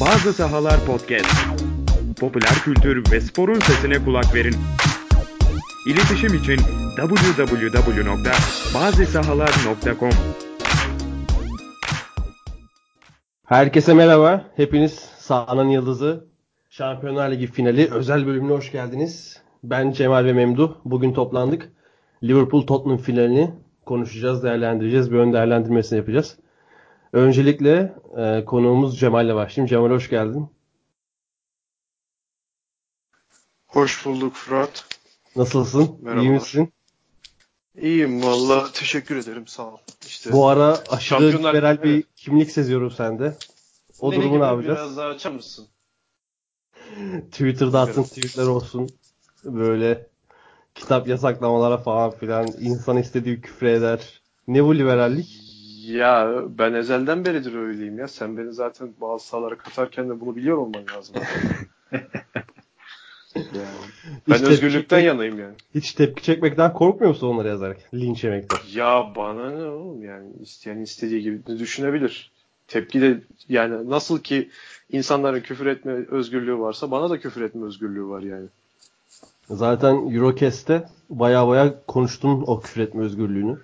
Bazı Sahalar Podcast. Popüler kültür ve sporun sesine kulak verin. İletişim için www.bazisahalar.com Herkese merhaba. Hepiniz Sahanın Yıldızı Şampiyonlar Ligi finali özel bölümüne hoş geldiniz. Ben Cemal ve Memduh. Bugün toplandık. Liverpool Tottenham finalini konuşacağız, değerlendireceğiz. Bir ön değerlendirmesini yapacağız. Öncelikle e, konuğumuz Cemal ile başlayayım. Cemal hoş geldin. Hoş bulduk Fırat. Nasılsın? Merhabalar. İyi misin? İyiyim valla. Teşekkür ederim. Sağ ol. İşte Bu ara aşırı Şampiyonlar- liberal bir evet. kimlik seziyorum sende. O Beni durumu ne gibi yapacağız? Biraz daha açar mısın? Twitter'da attığın tweetler olsun. Böyle kitap yasaklamalara falan filan. insan istediği küfür eder. Ne bu liberallik? Ya ben ezelden beridir öyleyim ya. Sen beni zaten bazı sahalara katarken de bunu biliyor olman lazım. yani. Ben Hiç özgürlükten çekmek- yanayım yani. Hiç tepki çekmekten korkmuyor musun onları yazarken? Linç yemekten. Ya bana ne oğlum yani isteyen istediği gibi düşünebilir. Tepki de yani nasıl ki insanların küfür etme özgürlüğü varsa bana da küfür etme özgürlüğü var yani. Zaten Eurocast'te baya baya konuştun o küfür etme özgürlüğünü.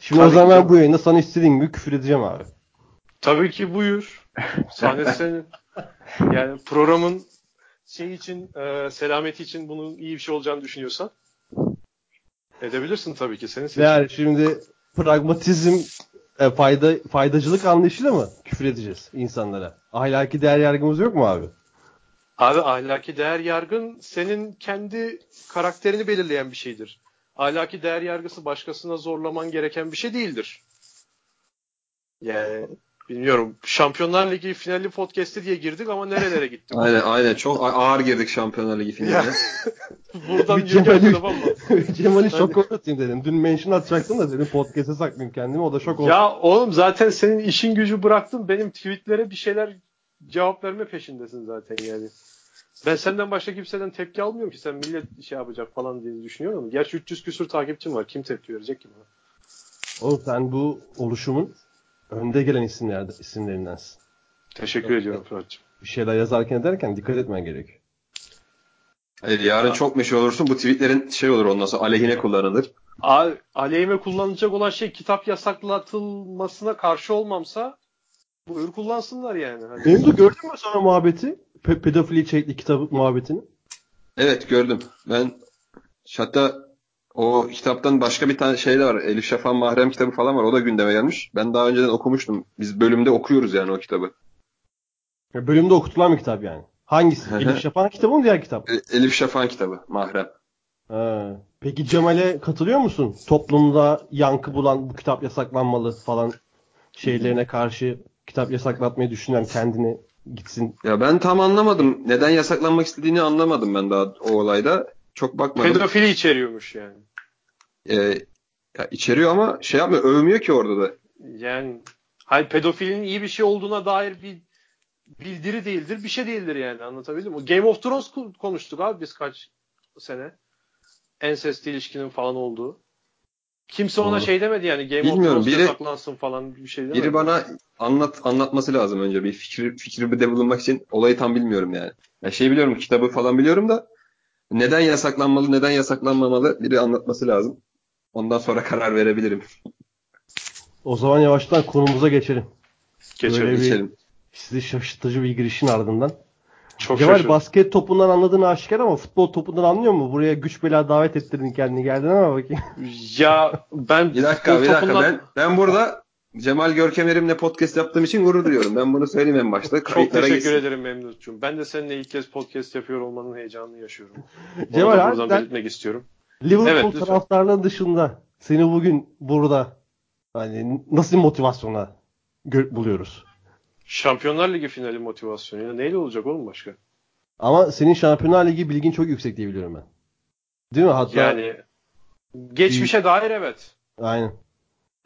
Şimdi o Tabii zaman ki. ben bu yayında sana istediğim gibi küfür edeceğim abi. Tabii ki buyur. Sahne senin. Yani programın şey için, e, selameti için bunun iyi bir şey olacağını düşünüyorsan edebilirsin tabii ki. Senin seçim. Yani şimdi pragmatizm e, fayda faydacılık anlayışıyla mı küfür edeceğiz insanlara? Ahlaki değer yargımız yok mu abi? Abi ahlaki değer yargın senin kendi karakterini belirleyen bir şeydir. Ahlaki değer yargısı başkasına zorlaman gereken bir şey değildir. Yani bilmiyorum. Şampiyonlar Ligi finali podcast'i diye girdik ama nerelere gittik? Aynen aynen çok ağır girdik Şampiyonlar Ligi finaline. Buradan Cemal'i-? Cemal'i şok atayım dedim. Dün mention atacaktım da dedim podcast'e saklayayım kendimi. O da şok oldu. Ya oğlum zaten senin işin gücü bıraktın. Benim tweetlere bir şeyler cevap verme peşindesin zaten yani. Ben senden başka kimseden tepki almıyorum ki sen millet şey yapacak falan diye düşünüyorum ama. Gerçi 300 küsur takipçim var. Kim tepki verecek ki bana? Oğlum sen bu oluşumun önde gelen isimlerden, isimlerindensin. Teşekkür ediyorum Fırat'cığım. Bir şeyler yazarken ederken dikkat etmen gerekiyor. Hayır, yarın çok meşhur olursun bu tweetlerin şey olur ondan sonra aleyhine kullanılır. A- aleyhime kullanılacak olan şey kitap yasaklatılmasına karşı olmamsa buyur kullansınlar yani. Hadi. Benim de gördün mü sonra muhabbeti? Pe- pedofili içerikli kitabı muhabbetini. Evet gördüm. Ben hatta o kitaptan başka bir tane şey de var. Elif Şafak'ın Mahrem kitabı falan var. O da gündeme gelmiş. Ben daha önceden okumuştum. Biz bölümde okuyoruz yani o kitabı. Ya Bölümde okutulan bir kitap yani. Hangisi? Elif Şafak'ın kitabı mı diğer kitap? E- Elif Şafak'ın kitabı Mahrem. Ha. Peki Cemal'e katılıyor musun? Toplumda yankı bulan bu kitap yasaklanmalı falan şeylerine karşı kitap yasaklatmayı düşünen kendini gitsin. Ya ben tam anlamadım. Neden yasaklanmak istediğini anlamadım ben daha o olayda. Çok bakmadım. Pedofili içeriyormuş yani. Ee, ya içeriyor ama şey yapmıyor. Övmüyor ki orada da. Yani hayır pedofilinin iyi bir şey olduğuna dair bir bildiri değildir, bir şey değildir yani anlatabildim mi? Game of Thrones ko- konuştuk abi biz kaç sene. Ensest ilişkinin falan olduğu. Kimse ona Doğru. şey demedi yani Game Bilmiyorum, of Thrones biri- yasaklansın falan bir şey demedi. Biri bana anlat anlatması lazım önce bir fikri fikri de bulunmak için olayı tam bilmiyorum yani. Ya şey biliyorum kitabı falan biliyorum da neden yasaklanmalı neden yasaklanmamalı biri anlatması lazım. Ondan sonra karar verebilirim. O zaman yavaştan konumuza geçelim. Geçelim. Böyle bir- Geçelim. Sizi şaşırtıcı bir girişin ardından. Çok Cemal şaşırdım. basket topundan anladığını aşikar ama futbol topundan anlıyor mu? Buraya güç bela davet ettirdin kendini geldin ama bakayım. Ya ben Bir dakika bir dakika topundan- ben ben burada Cemal Görkemerim'le podcast yaptığım için gurur duyuyorum. Ben bunu söyleyeyim en başta. Çok Kayıtlara teşekkür geçsin. ederim Memnun'cum. Ben de seninle ilk kez podcast yapıyor olmanın heyecanını yaşıyorum. Cemal da buradan belirtmek istiyorum. Liverpool Evet, lütfen. taraftarının dışında seni bugün burada hani nasıl motivasyona gö- buluyoruz? Şampiyonlar Ligi finali motivasyonu. Ya neyle olacak oğlum başka? Ama senin Şampiyonlar Ligi bilgin çok yüksek diye biliyorum ben. Değil mi? Hatta Yani geçmişe dair evet. aynen.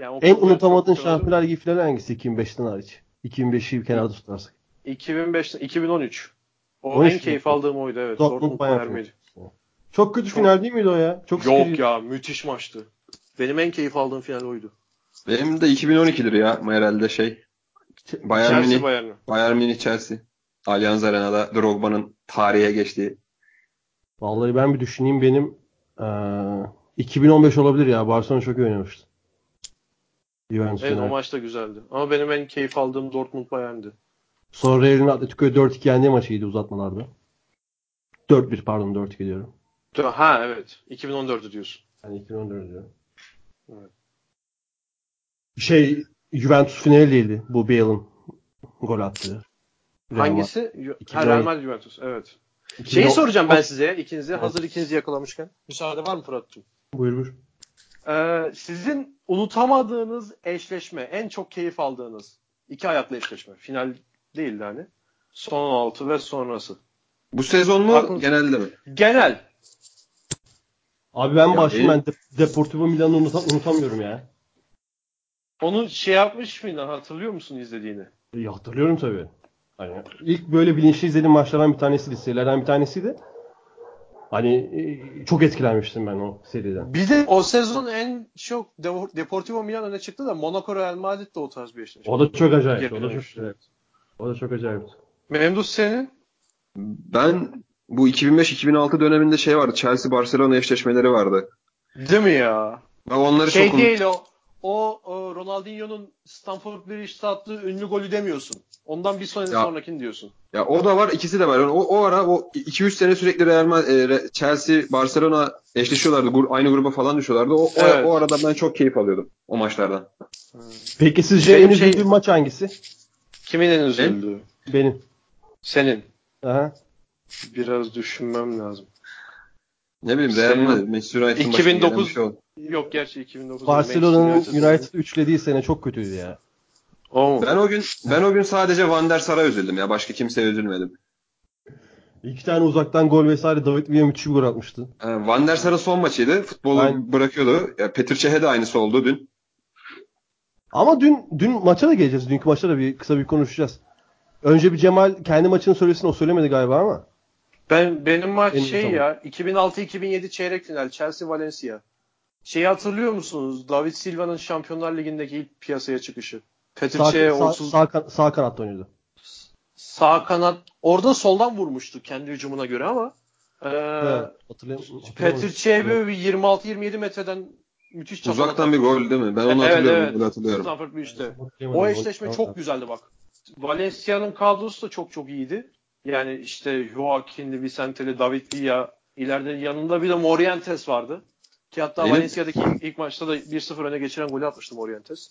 Yani En unutamadığın Şampiyonlar Ligi finali hangisi 2005'ten hariç? 2005'i bir kenarda tutarsak. 2005 2013. O 13 en mi? keyif aldığım oydu evet. Dortmund Bayern Münih. Çok kötü Çok- final değil miydi o ya? Çok Yok sıkıcı. ya müthiş maçtı. Benim en keyif aldığım final oydu. Benim de 2012'dir ya herhalde şey. Bayern Chelsea Münih, Bayern'i. Bayern Münih Chelsea. Allianz Arena'da Drogba'nın tarihe geçtiği. Vallahi ben bir düşüneyim benim eee 2015 olabilir ya. Barcelona çok iyi oynamıştı. Juventus Evet o maç da güzeldi. Ama benim en keyif aldığım Dortmund Bayern'di. Sonra Real'in Atletico'yu 4-2 yendiği maçıydı uzatmalarda. 4-1 pardon 4-2 diyorum. Ha evet. 2014'ü diyorsun. Yani 2014 diyorum. Evet. Şey Juventus finali değildi. Bu Bale'ın gol attığı. Hangisi? Ha, Real Madrid Juventus. Evet. Şeyi 2010 soracağım ben size ikinize. Evet. Hazır ikinizi yakalamışken. Müsaade var mı Fırat'cığım? Buyur buyur. Ee, sizin unutamadığınız eşleşme, en çok keyif aldığınız iki ayaklı eşleşme. Final değil de hani. Son 16 ve sonrası. Bu sezon mu Aklınız- genelde mi? Genel. Abi ben Ya başlayayım ben De- Deportivo Milan'ı unuta- unutamıyorum ya. Onu şey yapmış mıydın? Hatırlıyor musun izlediğini? İyi hatırlıyorum tabii. Hani ilk böyle bilinçli izlediğim maçlardan bir tanesiydi. Serilerden bir tanesiydi. Hani e, çok etkilenmiştim ben o seriden. Bir de o sezon en çok De- Deportivo Milan öne çıktı da Monaco Real Madrid de o tarz bir eşleşme. O da çok acayip. O da çok acayip. O da çok acayip. Memduh senin? Ben bu 2005-2006 döneminde şey vardı. Chelsea-Barcelona eşleşmeleri vardı. Değil mi ya? Ben onları Şey çok değil o. O, o Ronaldinho'nun Stamford Bridge'de attığı ünlü golü demiyorsun. Ondan bir Ya. sonrakini diyorsun. Ya o da var, ikisi de var. Yani o, o ara o 2-3 sene sürekli Real Ma- e, Chelsea, Barcelona eşleşiyorlardı. Aynı gruba falan düşüyorlardı. O, o- Evet. o, arada ben çok keyif alıyordum o maçlardan. Peki sizce Benim en şey- üzüldüğüm maç hangisi? Kimin en üzüldüğü? Benim. Senin. Aha. Biraz düşünmem lazım. Ne bileyim Real Madrid, Manchester United'ın 2009 başına gelen bir şey oldu. Yok gerçi 2009. Barcelona'nın Manchester United üçlediği sene çok kötüydü ya. O mu? Ben o gün ben o gün sadece Van der Sar'a üzüldüm ya. Başka kimseye üzülmedim. İki tane uzaktan gol vesaire David Villa müthiş bir gol atmıştı. Ee, Van der Sar'ın son maçıydı. Futbolu Aynen. bırakıyordu. Ya, Petr Cech'e de aynısı oldu dün. Ama dün dün maça da geleceğiz. Dünkü maçta da bir kısa bir konuşacağız. Önce bir Cemal kendi maçını söylesin. O söylemedi galiba ama. Ben benim maç Benim şey tamam. ya 2006-2007 çeyrek final Chelsea Valencia. Şeyi hatırlıyor musunuz? David Silva'nın Şampiyonlar Ligi'ndeki ilk piyasaya çıkışı. Petr Sağ, Cech'e sağ, 30 sağ, sağ kanatta oynuyordu. sağ kanat orada soldan vurmuştu kendi hücumuna göre ama e, Evet, hatırlayam- Petr hatırlamadım. Cech'e böyle bir 26-27 metreden müthiş çapaladı. Uzaktan bir gol değil mi? Ben onu Evet, hatırlıyorum. evet. Hatırlıyorum. Bridge'de. Hatırlayamadım. O eşleşme çok güzeldi bak. Valencia'nın kadrosu da çok çok iyiydi. Yani işte Joaquin'li, Vicente'li, David Villa, ileride yanında bir de Morientes vardı. Ki hatta Benim- Valencia'daki ilk, ilk maçta da 1-0 öne geçiren golü atmıştı Morientes.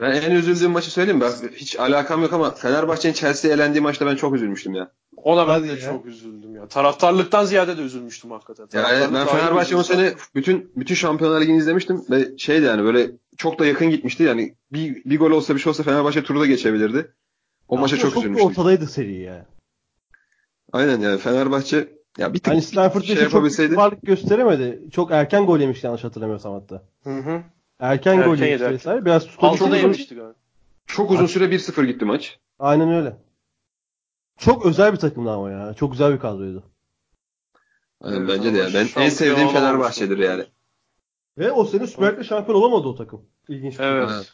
Ben en üzüldüğüm maçı söyleyeyim mi? Ben hiç alakam yok ama Fenerbahçe'nin Chelsea'ye elendiği maçta ben çok üzülmüştüm ya. Ona ben Hadi de ya. çok üzüldüm ya. Taraftarlıktan ziyade de üzülmüştüm hakikaten. Yani ben Fenerbahçe o sene bütün bütün Şampiyonlar Ligi'ni izlemiştim ve şeydi yani böyle çok da yakın gitmişti. Yani bir, bir gol olsa bir şey olsa Fenerbahçe turu da geçebilirdi. O maça Aslında çok da üzülmüştüm. ortadaydı seri ya. Aynen yani Fenerbahçe ya bir tık Hani Stanford şey çok yapabilseydi. bir varlık gösteremedi. Çok erken gol yemişti yanlış hatırlamıyorsam hatta. Hı hı. Erken, Erken gol yemişti yedi, vesaire. Biraz Altına tutabilseydi. yemişti galiba. Çok uzun süre 1-0 gitti maç. Aynen öyle. Çok özel bir takımdı ama ya. Çok güzel bir kadroydu. Aynen, Evet, bence de ya. Ben en sevdiğim. Fenerbahçe'dir yani. Ve o sene Süper Lig'de şampiyon olamadı o takım. İlginç. Evet. Evet.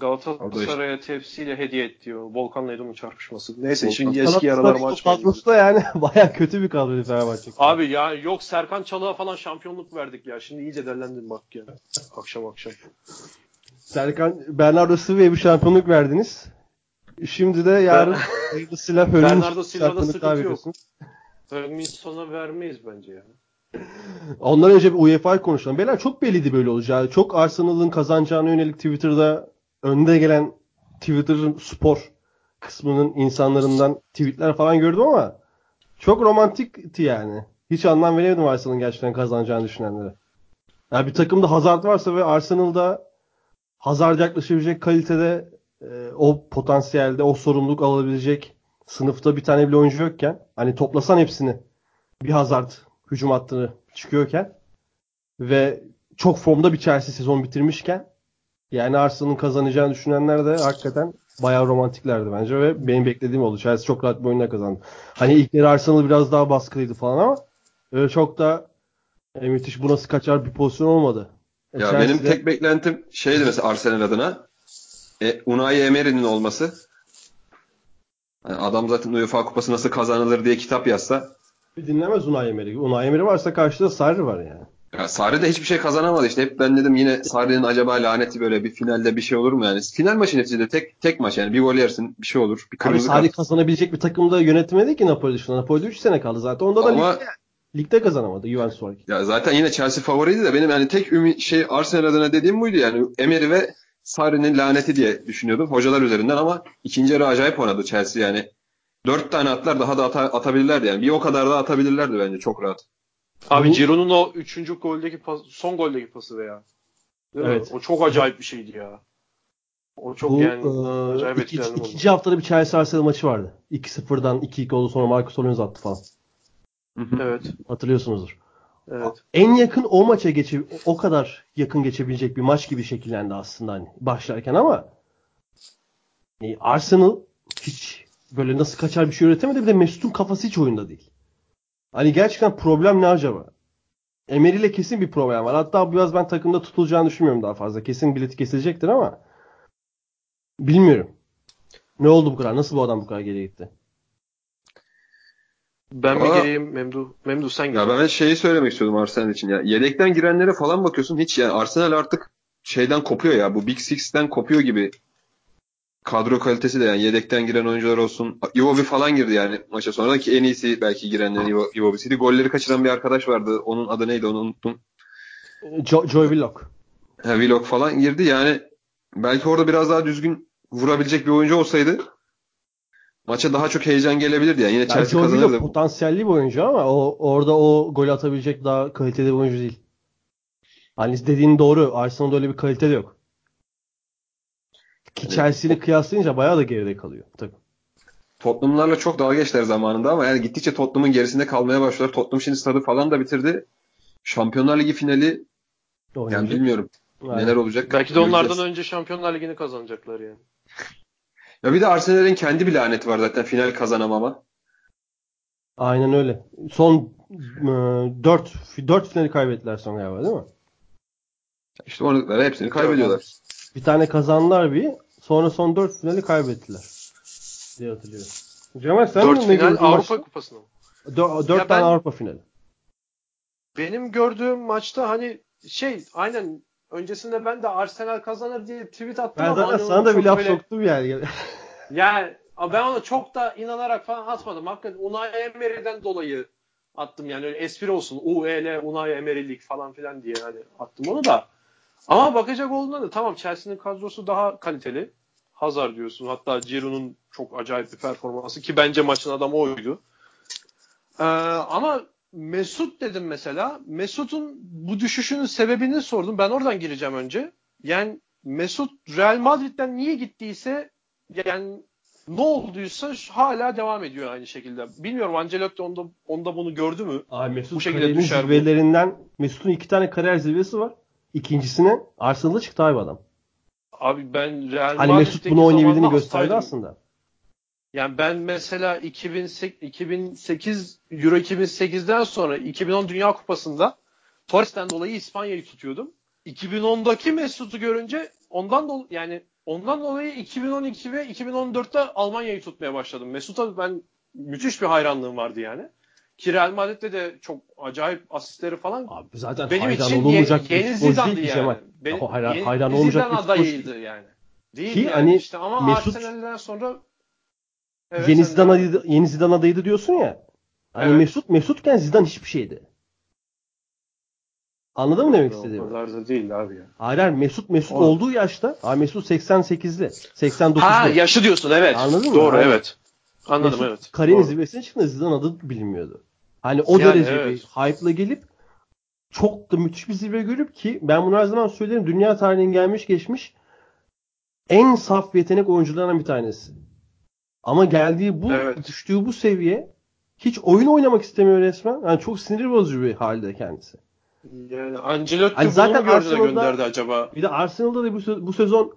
Galatasaray'a tepsiyle hediye et diyor. Volkan'la Edom'un çarpışması. Neyse Volkan- şimdi eski yaralarımı açmayayım. Kadrosu da yani baya kötü bir kadroydu Fenerbahçe. Abi ya yok Serkan Çalık'a falan şampiyonluk verdik ya. Şimdi iyice derlendim bak ya. Akşam akşam. Serkan Bernardo Silva'ya bir şampiyonluk verdiniz. Şimdi de yarın hayırlısıyla Hönmüş Bernardo Silva'da sıkıntı yok. Ferguson'a vermeyiz bence ya. Ondan önce bir UEFA konuşalım. Beyler çok belliydi böyle olacağı. Çok Arsenal'ın kazanacağına yönelik Twitter'da önde gelen Twitter'ın spor kısmının insanlarından tweetler falan gördüm ama çok romantikti yani. Hiç anlam veremedim Arsenal'ın gerçekten kazanacağını düşünenlere. Yani bir takımda Hazard varsa ve Arsenal'da Hazard yaklaşabilecek kalitede e, o potansiyelde o sorumluluk alabilecek sınıfta bir tane bile oyuncu yokken hani toplasan hepsini bir Hazard hücum hattını çıkıyorken ve çok formda bir Chelsea sezon bitirmişken yani Arsenal'ın kazanacağını düşünenler de hakikaten bayağı romantiklerdi bence ve benim beklediğim oldu. Chelsea çok rahat bir oyunla kazandı. Hani ilk yarı Arsenal biraz daha baskılıydı falan ama öyle çok da e, müthiş bu nasıl kaçar bir pozisyon olmadı. E, Ya Chelsea'de- benim tek beklentim şeydi mesela Arsenal adına. E, Unai Emery'nin olması. Yani adam zaten UEFA Kupası nasıl kazanılır diye kitap yazsa Bir dinlemez Unai Emery. Unai Emery varsa karşıda Sarri var yani. Ya Sarri de hiçbir şey kazanamadı işte. Hep ben dedim yine Sarri'nin acaba laneti böyle bir finalde bir şey olur mu yani? Final maçı neticede tek tek maç yani bir gol yersin bir şey olur. Bir Abi Sarri kart. kazanabilecek bir takımda yönetemedi ki Napoli dışında. Napoli'de 3 sene kaldı zaten. Onda da Ama ligde, ligde kazanamadı Juventus var. ya zaten yine Chelsea favoriydi de benim yani tek ümit şey Arsenal adına dediğim buydu yani Emery ve Sarri'nin laneti diye düşünüyordum hocalar üzerinden ama ikinci yarı acayip oynadı Chelsea yani. Dört tane atlar daha da ata, atabilirlerdi yani. Bir o kadar da atabilirlerdi bence çok rahat. Abi Bu- Giroud'un o üçüncü goldeki pas, son goldeki pası veya. Değil mi? Evet. O çok acayip bir şeydi ya. O çok Bu yani e, acayip iki- etkilendim ikinci haftada bir Chelsea Arsenal maçı vardı. 2-0'dan 2-2 oldu sonra Marcus Alonso attı falan. Evet. Hatırlıyorsunuzdur. Evet. En yakın o maça geçe o kadar yakın geçebilecek bir maç gibi şekillendi aslında hani başlarken ama e, Arsenal hiç böyle nasıl kaçar bir şey üretemedi bir de Mesut'un kafası hiç oyunda değil. Hani gerçekten problem ne acaba? Emery ile kesin bir problem var. Hatta biraz ben takımda tutulacağını düşünmüyorum daha fazla. Kesin bileti kesilecektir ama bilmiyorum. Ne oldu bu kadar? Nasıl bu adam bu kadar geriye gitti? Ben bir Aa. geleyim Memdu. Memdu sen gel. Ya ben şeyi söylemek istiyordum Arsenal için ya. Yedekten girenlere falan bakıyorsun hiç yani Arsenal artık şeyden kopuyor ya. Bu Big Six'ten kopuyor gibi. Kadro kalitesi de yani yedekten giren oyuncular olsun. Iwobi falan girdi yani maça sonra ki en iyisi belki girenlerin Iwo- Iwobi'siydi. Golleri kaçıran bir arkadaş vardı. Onun adı neydi onu unuttum. Jo- Joy Willock. Ha, Vlog falan girdi yani belki orada biraz daha düzgün vurabilecek bir oyuncu olsaydı maça daha çok heyecan gelebilirdi yani. Yine Yani Chelsea Joe Willock kazanırdı. potansiyelli bir oyuncu ama o orada o gol atabilecek daha kaliteli bir oyuncu değil. Hani dediğin doğru. Arsenal'da öyle bir kalite de yok. Ki Evet. Chelsea ile kıyaslayınca bayağı da geride kalıyor. Tabii. Tottenham'larla çok dalga geçtiler zamanında ama yani gittikçe Tottenham'ın gerisinde kalmaya başlıyorlar. Tottenham şimdi stadı falan da bitirdi. Şampiyonlar Ligi finali yani Oynayacak. bilmiyorum Aynen. neler olacak. Belki de onlardan Göreceğiz. önce Şampiyonlar Ligi'ni kazanacaklar yani. Ya bir de Arsenal'in kendi bir laneti var zaten final kazanamama. Aynen öyle. Son 4 4 finali kaybettiler son galiba değil mi? İşte oynadıkları hepsini kaybediyorlar. Bir tane kazandılar bir. Sonra son 4 finali kaybettiler. diye hatırlıyorum. Cemal sen Dört ne final Avrupa maçta? Kupası'nı mı? 4 Ya tane ben- Avrupa finali. Benim gördüğüm maçta hani şey aynen öncesinde ben de Arsenal kazanır diye tweet attım Ben ama hani sana da bir laf böyle- soktum yani. Yani ben ona çok da inanarak falan atmadım. Hakikaten Unai Emery'den dolayı attım yani öyle espri olsun. UEL Unai Emery'lik falan filan diye hani attım onu da. Ama bakacak olduğunda da tamam Chelsea'nin kadrosu daha kaliteli. Hazard diyorsun. Hatta Giroud'un çok acayip bir performansı ki bence maçın adamı oydu. Ee, ama Mesut dedim mesela. Mesut'un bu düşüşünün sebebini sordum. Ben oradan gireceğim önce. Yani Mesut Real Madrid'den niye gittiyse yani ne olduysa hala devam ediyor aynı şekilde. Bilmiyorum Ancelotti onda, onda bunu gördü mü? Abi Mesut Bu şekilde düşer zirvelerinden Mesut'un iki tane kariyer zirvesi var. İkincisine Arsenal'da çıktı abi adam. Abi ben Real Hani Mesut bunu oynayabildiğini gösterdi aslında. Yani ben mesela 2008, 2008 Euro 2008'den sonra 2010 Dünya Kupası'nda Torres'ten dolayı İspanya'yı tutuyordum. 2010'daki Mesut'u görünce ondan dolayı yani ondan dolayı 2012 ve 2014'te Almanya'yı tutmaya başladım. Mesut'a ben müthiş bir hayranlığım vardı yani. Ki Real Madrid'de de çok acayip asistleri falan Abi zaten benim hayran için bir yeni futbolcu Zidane'dı yani. Cemal. Benim, hayran- yeni hayran olmayacak Zidane adayıydı yani. Değil Ki yani hani işte ama Mesut- Arsenal'den sonra Evet, yeni Zidane adaydı, yeni Zidane adayıydı diyorsun ya. Hani Evet. Mesut Mesutken Zidane hiçbir şeydi. Anladın mı demek O istediğimi? kadar da değil abi ya. Hayır hayır Mesut Mesut Oğlum. olduğu yaşta. Abi Mesut 88'li. 89'lu. Ha yaşı diyorsun evet. Anladın mı? Doğru evet. Anladım Mesut evet. Doğru. zirvesine çıktığında Zidane adı bilinmiyordu. Hani o Yani derece evet. bir hype'la gelip çok da müthiş bir zirve görüp ki ben bunu her zaman söylerim dünya tarihinin gelmiş geçmiş en saf yetenek oyuncularından bir tanesi. Ama geldiği bu Evet. düştüğü bu seviye hiç oyun oynamak istemiyor resmen. Yani çok sinir bozucu bir halde kendisi. Yani Ancelotti Hani bunu zaten de Arsenal'da- gönderdi acaba? Bir de Arsenal'da da bu, bu sezon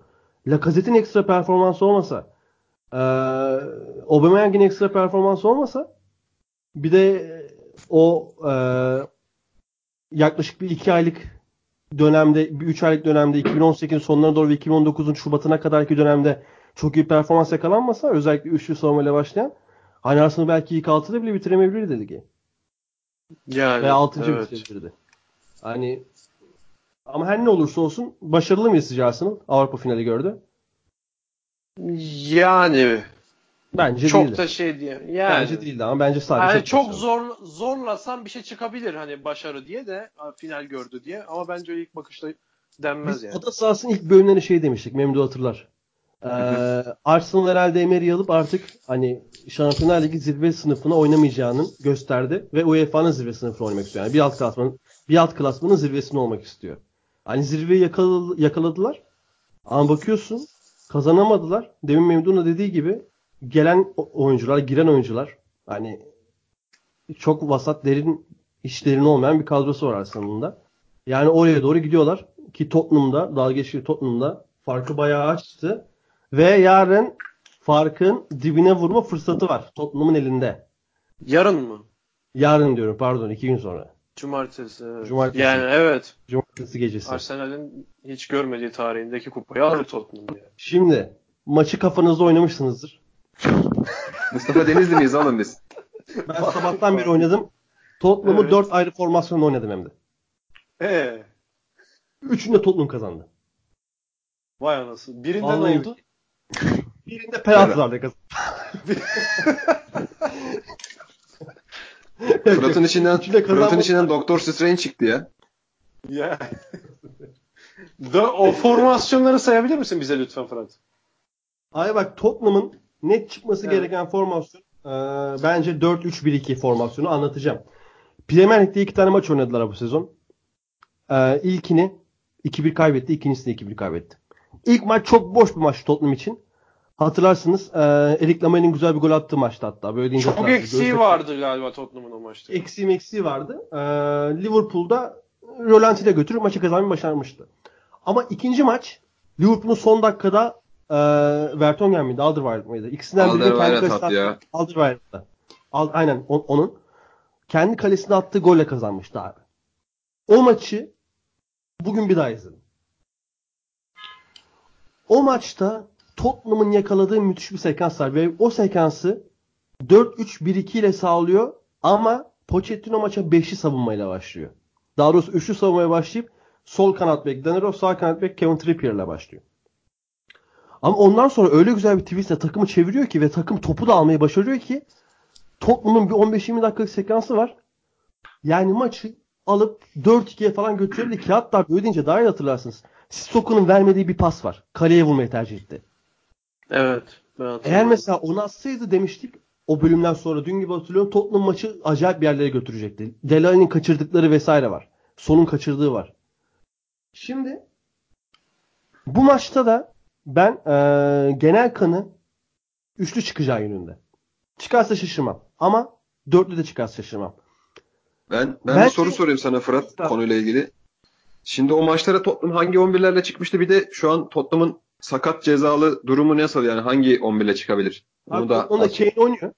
Lacazette'in ekstra performansı olmasa eee Aubameyang'in ekstra performansı olmasa bir de o eee, yaklaşık bir iki aylık dönemde bir üç aylık dönemde 2018'in sonlarına doğru ve 2019'un Şubat'ına kadarki dönemde çok iyi performans yakalanmasa özellikle üçlü savunmayla başlayan hani Arsenal belki ilk altıda bile bitiremeyebilirdi ligi. Yani, Veya altıncı evet. bitirebilirdi. Hani ama her ne olursa olsun başarılı mı sizce Arsenal? Avrupa finali gördü. Yani Bence çok değildi. da şey diye. Yani, Bence değildi ama bence sadece Yani çok zor zorlasam bir şey çıkabilir hani başarı diye de final gördü diye ama bence öyle ilk bakışta denmez Biz yani. Ada sahasının ilk bölümlerine şey demiştik. Memdu hatırlar. Ee, Arsenal herhalde Emery'i alıp artık hani Şampiyonlar Ligi zirve sınıfına oynamayacağını gösterdi ve UEFA'nın zirve sınıfına oynamak istiyor. Yani bir alt klasmanın bir alt klasmanın zirvesinde olmak istiyor. Hani zirveyi yakaladı, yakaladılar. Ama bakıyorsun kazanamadılar. Demin Memdu'nun dediği gibi gelen oyuncular, giren oyuncular hani çok vasat derin hiç derin olmayan bir kadrosu var Arsenal'ın. Yani oraya doğru gidiyorlar ki Tottenham'da dalga geçtiği Tottenham'da farkı bayağı açtı ve yarın farkın dibine vurma fırsatı var Tottenham'ın elinde. Yarın mı? Yarın diyorum pardon iki gün sonra. Cumartesi. evet. Cumartesi. Yani evet. Cumartesi gecesi. Arsenal'in hiç görmediği tarihindeki kupayı alır Tottenham yani. Şimdi maçı kafanızda oynamışsınızdır. Mustafa Denizli miyiz oğlum biz? Ben sabahtan beri oynadım. Tottenham'ı Evet. 4 ayrı formasyonda oynadım hem de. Ee, Üçünde Tottenham kazandı. vay anasını. Birinde Vallahi ne oldu? Birinde penaltılarla kazandı. Fırat'ın içinden. Fırat'ın içinden Doktor Strange çıktı ya. Ya. o formasyonları sayabilir misin bize lütfen Fırat? Ay bak Tottenham'ın net çıkması Evet. gereken formasyon e, bence 4-3-1-2 formasyonu anlatacağım. Premier Lig'de iki tane maç oynadılar bu sezon. E, ilkini 2-1 kaybetti, ikincisini 2-1 kaybetti. İlk maç çok boş bir maç Tottenham için. Hatırlarsınız e, Erik Lamell'in güzel bir gol attığı maçtı hatta. Böyle deyince Çok eksiği Gözde- vardı galiba Tottenham'ın o maçta. Eksiği meksiği vardı. E, Liverpool'da Rolanti'de götürüp maçı kazanmayı başarmıştı. Ama ikinci maç Liverpool'un son dakikada e, Vertonghen miydi? Alderweireld mıydı? İkisinden biri kendi kalesine ya. attı. Alderweireld'da. Al, aynen on- onun. Kendi kalesine attığı golle kazanmıştı abi. O maçı bugün bir daha izledim. O maçta Tottenham'ın yakaladığı müthiş bir sekans var ve o sekansı 4-3-1-2 ile sağlıyor ama Pochettino maça 5'li savunmayla başlıyor. Daha doğrusu üçlü savunmaya başlayıp sol kanat bek Danilo, sağ kanat bek Kevin Trippier ile başlıyor. Ama ondan sonra öyle güzel bir twistle takımı çeviriyor ki ve takım topu da almayı başarıyor ki Tottenham'ın bir 15-20 dakikalık sekansı var. Yani maçı alıp 4-2'ye falan götürebildi ki hatta böyle deyince daha iyi hatırlarsınız. Sissoko'nun vermediği bir pas var. Kaleye vurmayı tercih etti. Evet. Ben. Eğer mesela onu atsaydı demiştik o bölümden sonra dün gibi hatırlıyorum Tottenham maçı acayip bir yerlere götürecekti. Delaney'nin kaçırdıkları vesaire var. Sonun kaçırdığı var. Şimdi bu maçta da ben eee, genel kanı üçlü çıkacağı yönünde. Çıkarsa şaşırmam. Ama dörtlü de çıkarsa şaşırmam. Ben ben Belki- bir soru sorayım sana Fırat Tamam. konuyla ilgili. Şimdi o maçlara Tottenham hangi 11'lerle çıkmıştı? Bir de şu an Tottenham'ın sakat cezalı durumu nasıl yani hangi 11'le çıkabilir? Onu Abi, da onda Kane oynuyor.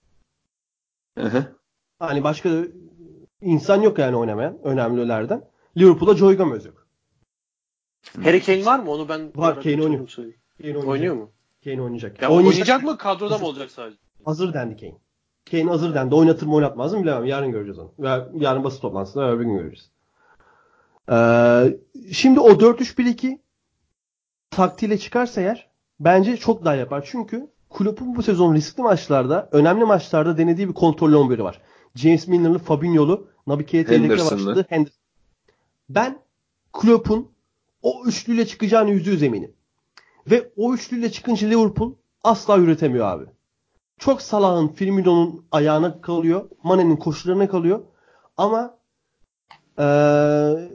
Hı hı. Hani başka insan yok yani oynamayan önemlilerden. Liverpool'da Joy Gomez yok. Harry Kane var mı? Onu ben Var, Kane oynuyor. Oynuyor. Kane oynayacak. Oynuyor mu? Kane oynayacak. Ya Oynayacak. oynayacak mı? Kadroda mı olacak sadece? Hazır dendi Kane. Kane hazır dendi. Oynatır mı oynatmaz mı bilemem. Yarın göreceğiz onu. Yarın basın toplantısında öbür gün göreceğiz. Ee, şimdi o 4-3-1-2 taktiğiyle çıkarsa eğer bence çok daha yapar. Çünkü kulübün bu sezon riskli maçlarda, önemli maçlarda denediği bir kontrollü 11'i var. James Milner'lı, Fabinho'lu, Naby Keita'yla başladı. Henderson. Ben Klopp'un o üçlüyle çıkacağını yüzde yüz eminim. Ve o üçlüyle çıkınca Liverpool asla üretemiyor abi. Çok Salah'ın, Firmino'nun ayağına kalıyor. Mane'nin koşularına kalıyor. Ama eee,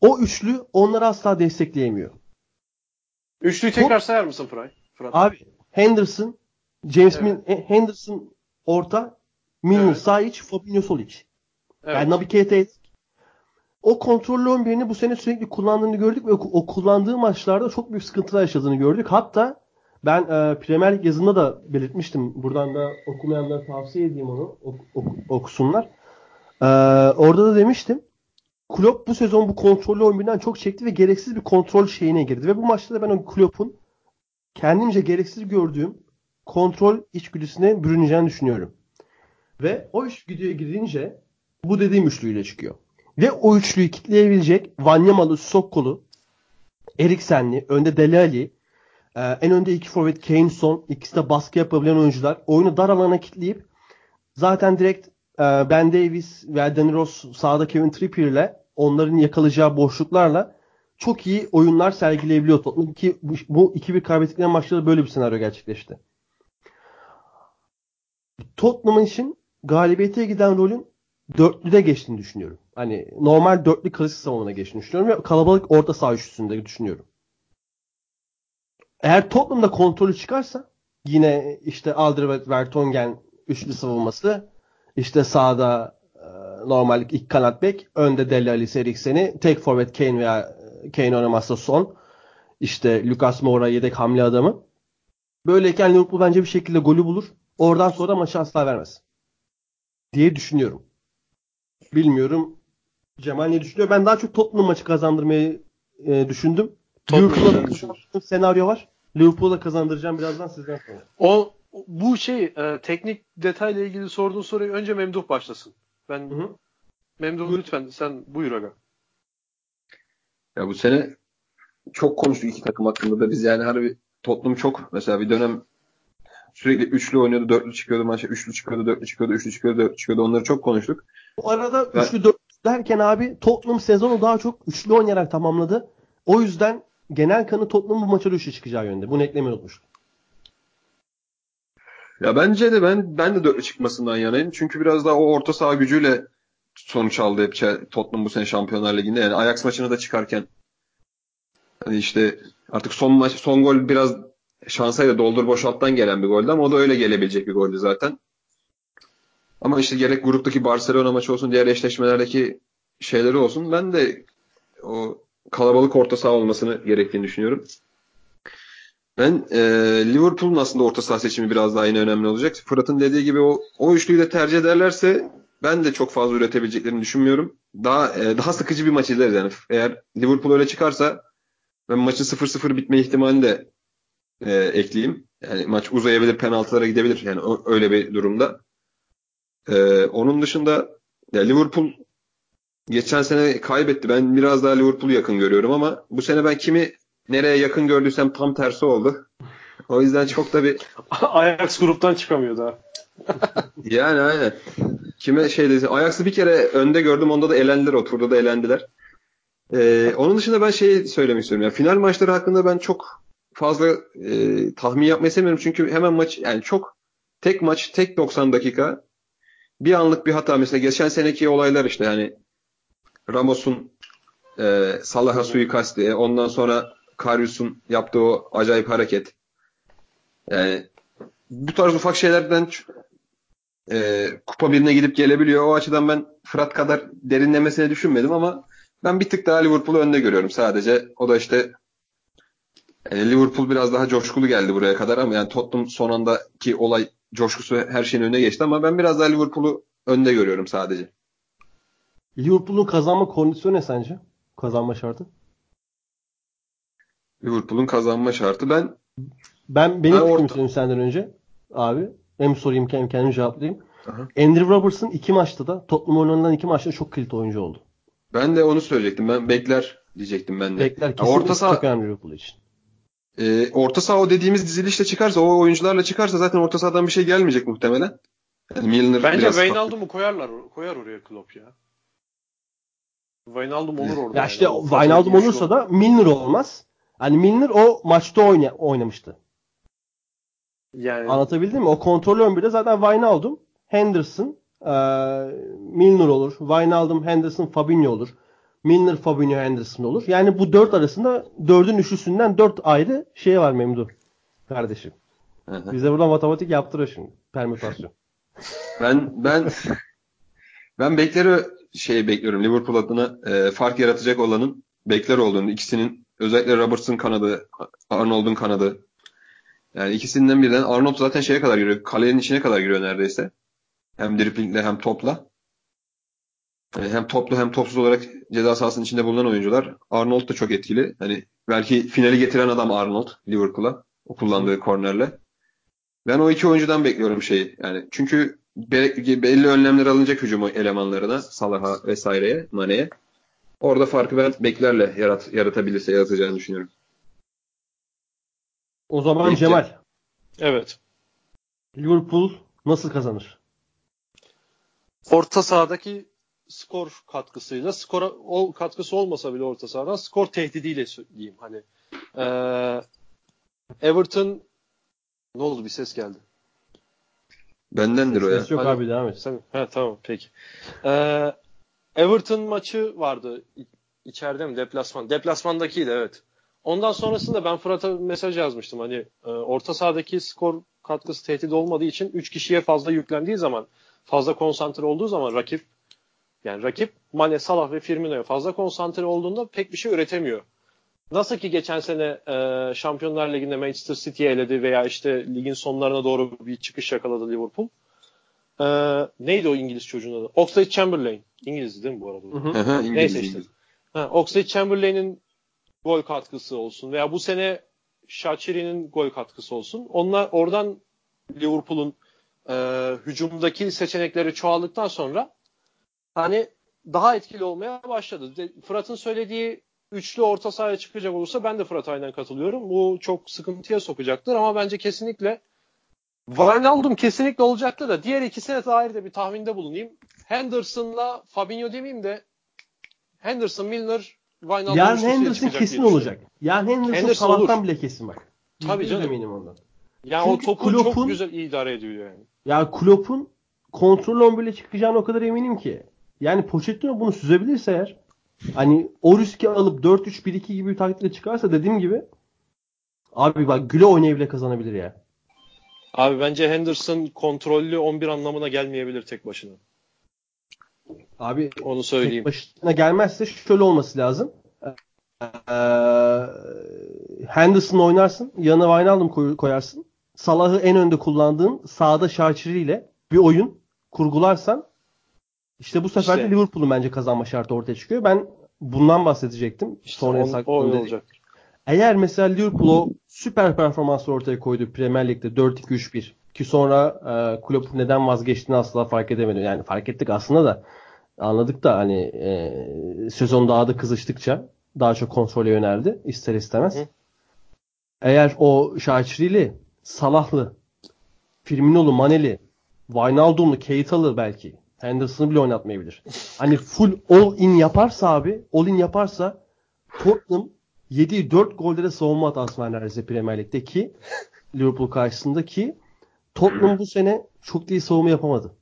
o üçlü onları asla destekleyemiyor. Üçlüyü tekrar sayar mısın Fıray? Fırat. Abi Henderson, James Evet. Min- e, Henderson orta, Milner Evet. sağ iç, Fabinho sol iç. evet. Yani Naby Keita. O kontrollü 11'ini bu sene sürekli kullandığını gördük ve o, kullandığı maçlarda çok büyük sıkıntılar yaşadığını gördük. Hatta ben e, Premier Lig yazımda da belirtmiştim. Buradan da okumayanlara tavsiye edeyim onu. ok- ok- okusunlar. E, orada da demiştim. Klopp bu sezon bu kontrollü 11'den çok çekti ve gereksiz bir kontrol şeyine girdi. Ve bu maçta da ben o Klopp'un kendimce gereksiz gördüğüm kontrol içgüdüsüne bürüneceğini düşünüyorum. Ve o içgüdüye girince bu dediğim üçlüyle çıkıyor. Ve o üçlüyü kitleyebilecek Vanyamalı, Sokkol'u, Eriksenli, önde Dele Ali, e, en önde iki forvet Kane Son, ikisi de baskı yapabilen oyuncular. Oyunu dar alana kitleyip zaten direkt e, Ben Davis ve Danny Ross sağda Kevin Trippier ile onların yakalayacağı boşluklarla çok iyi oyunlar sergileyebiliyor Tottenham ki bu 2-1 kaybettikleri maçta böyle bir senaryo gerçekleşti. Tottenham için galibiyete giden rolün dörtlüde geçtiğini düşünüyorum. Hani normal dörtlü klasik savunmana geçtiğini düşünüyorum ve kalabalık orta saha üçlüsünde düşünüyorum. Eğer Tottenham'da kontrolü çıkarsa yine işte Alderweireld, Vertonghen üçlü savunması işte sağda e, normal ilk kanat bek önde Dele Ali Eriksen'i tek forvet Kane veya e, Kane oynamazsa son işte Lucas Moura yedek hamle adamı. Böyleyken Liverpool bence bir şekilde golü bulur. Oradan sonra maçı asla vermez. Diye düşünüyorum. Bilmiyorum. Cemal ne düşünüyor? Ben daha çok Tottenham maçı kazandırmayı e, düşündüm. Liverpool'a senaryo var. Liverpool'a kazandıracağım birazdan sizden sonra. O bu şey e, teknik detayla ilgili sorduğun soruyu önce Memduh başlasın. Ben hı hı. Memduh lütfen sen buyur aga. Ya bu sene çok konuştuk iki takım hakkında da biz yani harbi Tottenham çok mesela bir dönem sürekli üçlü oynuyordu, dörtlü çıkıyordu maça, üçlü çıkıyordu, dörtlü çıkıyordu, üçlü çıkıyordu, dörtlü çıkıyordu. Onları çok konuştuk. Bu arada ben... üçlü dörtlü derken abi Tottenham sezonu daha çok üçlü oynayarak tamamladı. O yüzden genel kanı Tottenham bu maça üçlü çıkacağı yönde. Bunu eklemeyi unutmuştum. Ya bence de ben ben de dörtlü çıkmasından yanayım. Çünkü biraz daha o orta saha gücüyle sonuç aldı hep Tottenham bu sene Şampiyonlar Ligi'nde. Yani Ajax maçına da çıkarken hani işte artık son maç son gol biraz şansayla doldur boşalttan gelen bir goldü ama o da öyle gelebilecek bir goldü zaten. Ama işte gerek gruptaki Barcelona maçı olsun diğer eşleşmelerdeki şeyleri olsun ben de o kalabalık orta saha olmasını gerektiğini düşünüyorum. Ben e, Liverpool'un aslında orta saha seçimi biraz daha yine önemli olacak. Fırat'ın dediği gibi o, o üçlüyü de tercih ederlerse ben de çok fazla üretebileceklerini düşünmüyorum. Daha e, daha sıkıcı bir maç izleriz yani. Eğer Liverpool öyle çıkarsa ben maçın 0-0 bitme ihtimalini de e, ekleyeyim. Yani maç uzayabilir, penaltılara gidebilir. Yani o, öyle bir durumda. E, onun dışında ya Liverpool geçen sene kaybetti. Ben biraz daha Liverpool'u yakın görüyorum ama bu sene ben kimi nereye yakın gördüysem tam tersi oldu. O yüzden çok da bir Ajax gruptan çıkamıyor daha. yani aynen. Kime şey dedi Ajax'ı bir kere önde gördüm. Onda da elendiler. O turda da elendiler. Ee, onun dışında ben şey söylemek istiyorum. Yani final maçları hakkında ben çok fazla e, tahmin yapmayı sevmiyorum. Çünkü hemen maç yani çok tek maç tek 90 dakika bir anlık bir hata. Mesela geçen seneki olaylar işte yani Ramos'un e, Salah'a suikasti. Ondan sonra Karius'un yaptığı o acayip hareket. Yani bu tarz ufak şeylerden e, kupa birine gidip gelebiliyor. O açıdan ben Fırat kadar derinlemesine düşünmedim ama ben bir tık daha Liverpool'u önde görüyorum sadece. O da işte yani Liverpool biraz daha coşkulu geldi buraya kadar ama yani Tottenham son andaki olay coşkusu her şeyin önüne geçti ama ben biraz daha Liverpool'u önde görüyorum sadece. Liverpool'un kazanma kondisyonu ne sence? Kazanma şartı? Liverpool'un kazanma şartı ben ben benim fikrim orta... senden önce abi. Hem sorayım hem kendim cevaplayayım. Aha. Andrew Robertson iki maçta da Tottenham oynanan iki maçta çok kilit oyuncu oldu. Ben de onu söyleyecektim. Ben bekler diyecektim ben de. Bekler kesinlikle orta saha, çok önemli Liverpool için. E, orta saha o dediğimiz dizilişle çıkarsa, o oyuncularla çıkarsa zaten orta sahadan bir şey gelmeyecek muhtemelen. Yani Milner Bence Wijnaldum'u koyarlar, koyar oraya Klopp ya. Wijnaldum olur orada. Ya işte yani. Wijnaldum olursa da Milner olmaz. Hani Milner o maçta oyna, oynamıştı. Yani anlatabildim mi? O kontrol 11'de zaten Wijnaldum, Henderson, e, Milner olur. Wijnaldum, Henderson, Fabinho olur. Milner, Fabinho, Henderson olur. Yani bu dört arasında dördün üçlüsünden dört ayrı şey var Memdu kardeşim. Hı Bize burada matematik yaptırıyor şimdi. Permütasyon. ben ben ben bekleri şey bekliyorum. Liverpool adına e, fark yaratacak olanın bekler olduğunu. ikisinin özellikle Robertson kanadı, Arnold'un kanadı. Yani ikisinden birden Arnold zaten şeye kadar giriyor. Kalenin içine kadar giriyor neredeyse. Hem driplingle hem topla. Yani hem toplu hem topsuz olarak ceza sahasının içinde bulunan oyuncular. Arnold da çok etkili. Hani belki finali getiren adam Arnold Liverpool'a. O kullandığı kornerle. Ben o iki oyuncudan bekliyorum şeyi. Yani çünkü be- belli önlemler alınacak hücumu elemanlarına, Salah'a vesaireye, Mane'ye. Orada farkı ben beklerle yarat yaratabilirse yaratacağını düşünüyorum. O zaman Peki. Cemal. Evet. Liverpool nasıl kazanır? Orta sahadaki skor katkısıyla skora o katkısı olmasa bile orta sahadan skor tehdidiyle diyeyim hani. Ee, Everton ne oldu bir ses geldi. Bendendir o ya. Ses yok Hadi. abi devam et. Sen, he, tamam peki. Ee, Everton maçı vardı içeride mi deplasman? Deplasmandakiydi evet. Ondan sonrasında ben Fırat'a mesaj yazmıştım. Hani e, orta sahadaki skor katkısı tehdit olmadığı için 3 kişiye fazla yüklendiği zaman fazla konsantre olduğu zaman rakip yani rakip Mane, Salah ve Firmino'ya fazla konsantre olduğunda pek bir şey üretemiyor. Nasıl ki geçen sene e, Şampiyonlar Ligi'nde Manchester City'yi eledi veya işte ligin sonlarına doğru bir çıkış yakaladı Liverpool. E, neydi o İngiliz çocuğun adı? Oxlade Chamberlain. İngiliz değil mi bu arada? Hı hı. İngiliz, Neyse işte. Ha, Oxlade Chamberlain'in gol katkısı olsun veya bu sene Shaqiri'nin gol katkısı olsun. Onlar oradan Liverpool'un e, hücumdaki seçenekleri çoğaldıktan sonra hani daha etkili olmaya başladı. Fırat'ın söylediği üçlü orta sahaya çıkacak olursa ben de Fırat aynen katılıyorum. Bu çok sıkıntıya sokacaktır ama bence kesinlikle Wijnaldum kesinlikle olacaktır da diğer ikisine dair de bir tahminde bulunayım. Henderson'la Fabinho demeyeyim de Henderson, Milner, Wijnaldum Yani Henderson kesin olacak. Yani Henderson, Henderson olur. bile kesin bak. Tabii canım. eminim ondan. Yani Çünkü o topu Klopp'un- çok güzel idare ediyor yani. Ya Klopp'un kontrol 11'le çıkacağına o kadar eminim ki. Yani Pochettino bunu süzebilirse eğer hani o riski alıp 4-3-1-2 gibi bir taktikle çıkarsa dediğim gibi abi bak güle oynaya bile kazanabilir ya. Abi bence Henderson kontrollü 11 anlamına gelmeyebilir tek başına. Abi Onu söyleyeyim. tek başına gelmezse şöyle olması lazım. Ee, Henderson oynarsın. Yanına Wijnaldum koy- koyarsın. Salah'ı en önde kullandığın sağda Şarçiri ile bir oyun kurgularsan işte bu sefer de İşte. Liverpool'un bence kazanma şartı ortaya çıkıyor. Ben bundan bahsedecektim. İşte Sonra on- o olacak. Eğer mesela Liverpool o süper performansı ortaya koydu Premier Lig'de 4-2-3-1 ki sonra e, Klopp neden vazgeçtiğini asla fark edemedim. Yani fark ettik aslında da anladık da hani e, sezon daha da kızıştıkça daha çok kontrole yöneldi ister istemez. Hı. Eğer o Şaçrili, Salahlı, Firmino'lu, Maneli, Wijnaldum'lu, Keita'lı belki Henderson'ı bile oynatmayabilir. Hani full all in yaparsa abi, all in yaparsa Tottenham 7 4 gollere savunma hatası var neredeyse Premier Lig'de ki Liverpool karşısında ki Tottenham bu sene çok iyi savunma yapamadı.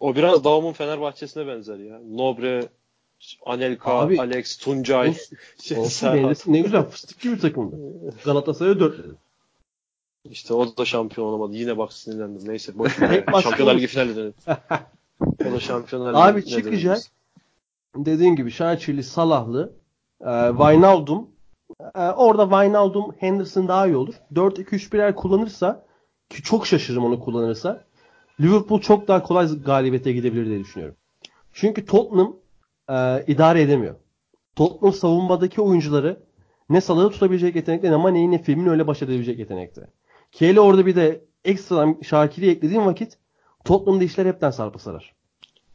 O biraz Daum'un Fenerbahçe'sine benzer ya. Nobre, Anelka, Abi, Alex, Tuncay. Şey, olsun ne güzel fıstık gibi takımdı. Galatasaray'a 4 dedi. İşte o da şampiyon olamadı. Yine bak sinirlendim. Neyse boş ver. Şampiyonlar. Ligi finali dönelim. O da Şampiyonlar Abi çıkacak. Dediğin gibi Şarçili, Salahlı, e, Wijnaldum. E, orada Wijnaldum, Henderson daha iyi olur. 4-2-3-1'er kullanırsa ki çok şaşırırım onu kullanırsa Liverpool çok daha kolay galibiyete gidebilir diye düşünüyorum. Çünkü Tottenham e, idare edemiyor. Tottenham savunmadaki oyuncuları ne Salah'ı tutabilecek yetenekte ne Mane'yi ne Firmino öyle baş edebilecek yetenekte. Ki hele orada bir de ekstradan Şakir'i eklediğim vakit Tottenham'da işler hepten sarpa sarar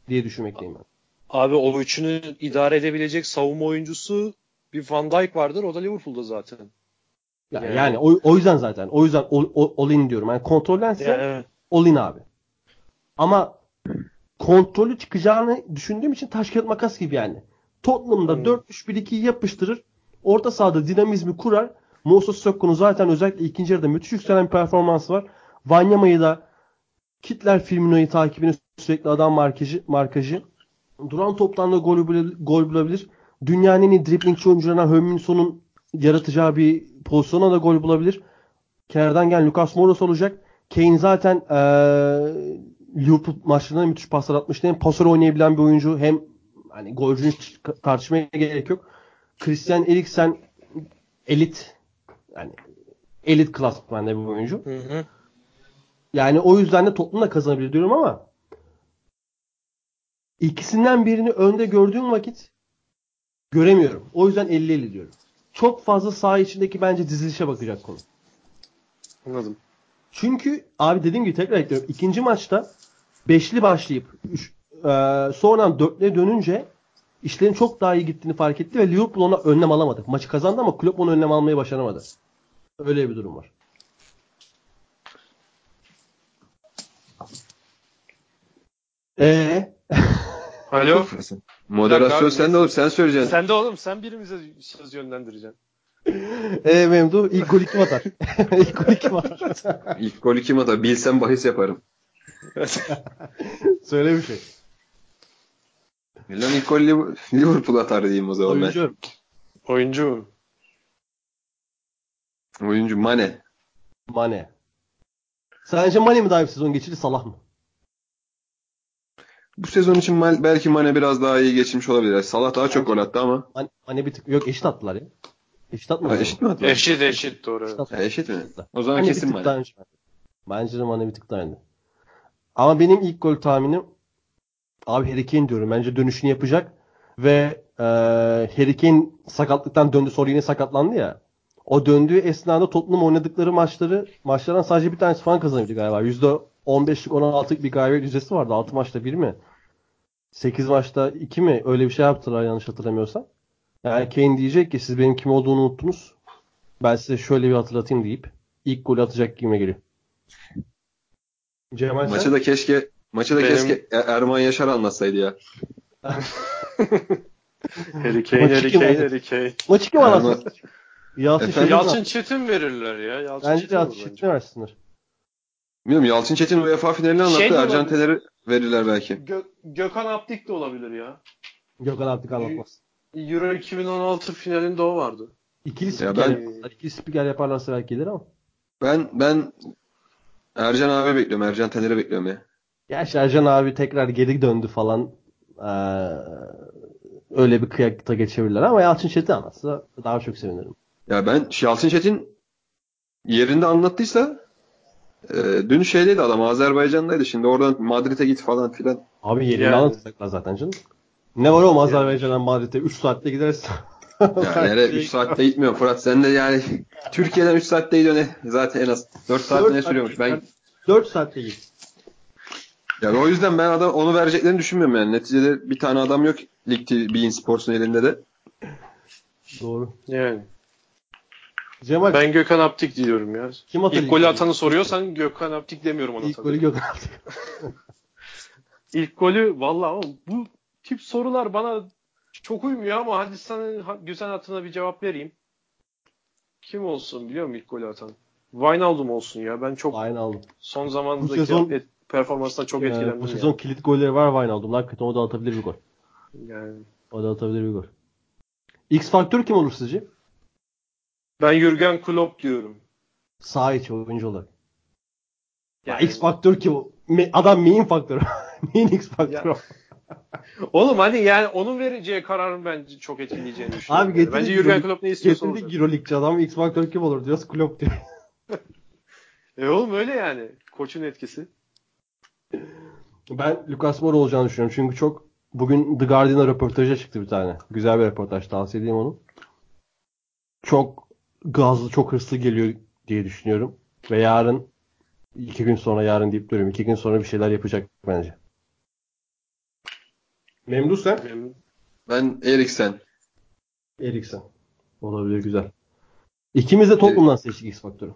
diye düşünmekteyim ben. Abi o üçünü idare edebilecek savunma oyuncusu bir Van Dijk vardır. O da Liverpool'da zaten. Yani, Yani- yani o, o yüzden zaten. O yüzden all, all, all in diyorum. Yani kontroldense Yani, evet. all in abi. Ama kontrolü çıkacağını düşündüğüm için taş kağıt makas gibi yani. Tottenham'da Hmm. 4-3-1-2'yi yapıştırır. Orta sahada dinamizmi kurar. Moses Sokko'nun zaten özellikle ikinci yarıda müthiş yükselen bir performansı var. Wanyama'yı da kitler Firmino'yu takibini sürekli adam markajı, markajı. Duran toptan da gol, bul- gol bulabilir. Dünyanın en iyi driblingçi oyuncularından Höminso'nun yaratacağı bir pozisyona da gol bulabilir. Kenardan gelen Lucas Moura olacak. Kane zaten eee Liverpool maçlarında müthiş paslar atmıştı. Hem pasör oynayabilen bir oyuncu hem hani golcünü tartışmaya gerek yok. Christian Eriksen elit yani elit klasmanda bir oyuncu. Hı hı. Yani o yüzden de Tottenham'la kazanabilir diyorum ama ikisinden birini önde gördüğüm vakit göremiyorum. O yüzden 50-50 diyorum. Çok fazla saha içindeki bence dizilişe bakacak konu. Anladım. Çünkü abi dediğim gibi tekrar ekliyorum. İkinci maçta beşli başlayıp üç, e, sonradan dörtlüye dönünce işlerin çok daha iyi gittiğini fark etti ve Liverpool ona önlem alamadı. Maçı kazandı ama Klopp onu önlem almayı başaramadı. Öyle bir durum var. Ee, Alo. Moderasyon abi, sende oğlum sen söyleyeceksin. Sen de oğlum sen birimize söz yönlendireceksin. e Memdu ilk golü kim atar? ilk golü kim atar? İlk golü kim atar? Bilsem bahis yaparım. Söyle bir şey. Lan ilk golü Liv- Liverpool atar diyeyim o zaman Oyuncu. Oyuncu. ben. Oyuncu Mane. Mane. Sence Mane mi daha iyi bir sezon geçirir Salah mı? Bu sezon için Ma- belki Mane biraz daha iyi geçirmiş olabilir. Yani Salah daha çok gol attı ama. Mane, Mane bir tık yok eşit attılar ya. Eşit atmadı. Ha, eşit mi attı? Eşit eşit doğru. Eşit. Ha, eşit mi? O zaman Mane kesin bir daha Mane. önce. Bence de Mane bir tık daha önde. Ama benim ilk gol tahminim abi Harry Kane diyorum. Bence dönüşünü yapacak ve e, Harry Kane sakatlıktan döndü. Sonra yine sakatlandı ya. O döndüğü esnada Tottenham oynadıkları maçları maçlardan sadece bir tanesi falan kazanabildi galiba. %15'lik 16'lık bir galibiyet yüzdesi vardı. 6 maçta 1 mi? 8 maçta 2 mi? Öyle bir şey yaptılar yanlış hatırlamıyorsam. Yani Kane diyecek ki siz benim kim olduğunu unuttunuz. Ben size şöyle bir hatırlatayım deyip ilk golü atacak gibime geliyor. Cemal sen? Maçı da keşke maçı da Benim- keşke E- Erman Yaşar anlatsaydı ya. Harry Kane, Harry Kane? Harry Kane. Maçı kim anlatsın? Yalçın Efendim? Çetin Yalçın Çetin verirler ya. Yalçın Bence Çetin Yalçın. Çetin versinler. Bilmiyorum Yalçın Çetin UEFA finalini anlattı. Şey Ercan. Tener'i verirler belki. Gö- Gökhan Aptik de olabilir ya. Gökhan artık anlatmaz. Euro 2016 finalinde o vardı. İkili Ya spiker ben- yaparlar. İkili spiker yaparlarsa belki gelir ama. Ben ben Ercan abi bekliyorum. Ercan Tener'i bekliyorum ya. Gerçi Ercan abi tekrar geri döndü falan. Ee, öyle bir kıyakta geçebilirler ama Yalçın Çetin anlatsa daha çok sevinirim. Ya ben Yalçın Çetin yerinde anlattıysa e, dün şeydeydi adam Azerbaycan'daydı. Şimdi oradan Madrid'e git falan filan. Abi yerinde Yani. anlatacaklar zaten canım. Ne var oğlum Azerbaycan'dan Madrid'e 3 saatte gidersin. Ya nereye 3 saatte gitmiyor Fırat. Sen de yani Türkiye'den 3 saatte gidiyor ne? Zaten en az 4 saat ne sürüyormuş. Ben 4 saatte git. yani o yüzden ben adam onu vereceklerini düşünmüyorum yani. Neticede bir tane adam yok Lig TV, Bein Sports'un elinde de. Doğru. Yani. Cemal Ben Gökhan Aptik diyorum ya. kim atar İlk golü atanı soruyorsan Gökhan Aptik demiyorum ona İlk tabii. golü Gökhan Aptik. İlk golü valla bu tip sorular bana çok uymuyor ama hadi sana güzel hatına bir cevap vereyim. Kim olsun biliyor musun ilk golü atan? Wijnaldum olsun ya. Ben çok aldım. son zamandaki sezon- et- performansından çok Ee, etkilendim. bu sezon kilit golleri var Wijnaldum. Hakikaten o da atabilir bir gol. Yani. O da atabilir bir gol. X faktör kim olur sizce? Ben Jürgen Klopp diyorum. Sağ içi oyuncu olarak. Ya Yani- X faktör kim? o? Adam main faktör. main X faktör. Ya-. Oğlum hani yani onun vereceği kararın bence çok etkileyeceğini düşünüyorum. Abi getirdik Bence Jürgen Klopp ne istiyorsa Getirdik olacak. Euroleague'ci adam X faktör kim olur diyoruz Klopp diyor. E oğlum öyle yani. Koçun etkisi. Ben Lucas Moura olacağını düşünüyorum. Çünkü çok bugün The Guardian'a röportaja çıktı bir tane. Güzel bir röportaj tavsiye edeyim onu. Çok gazlı, çok hırslı geliyor diye düşünüyorum. Ve yarın iki gün sonra yarın deyip duruyorum. iki gün sonra bir şeyler yapacak bence. Memnun sen? Ben Eriksen. Eriksen. Olabilir güzel. İkimiz de Tottenham'dan seçtik X faktörü.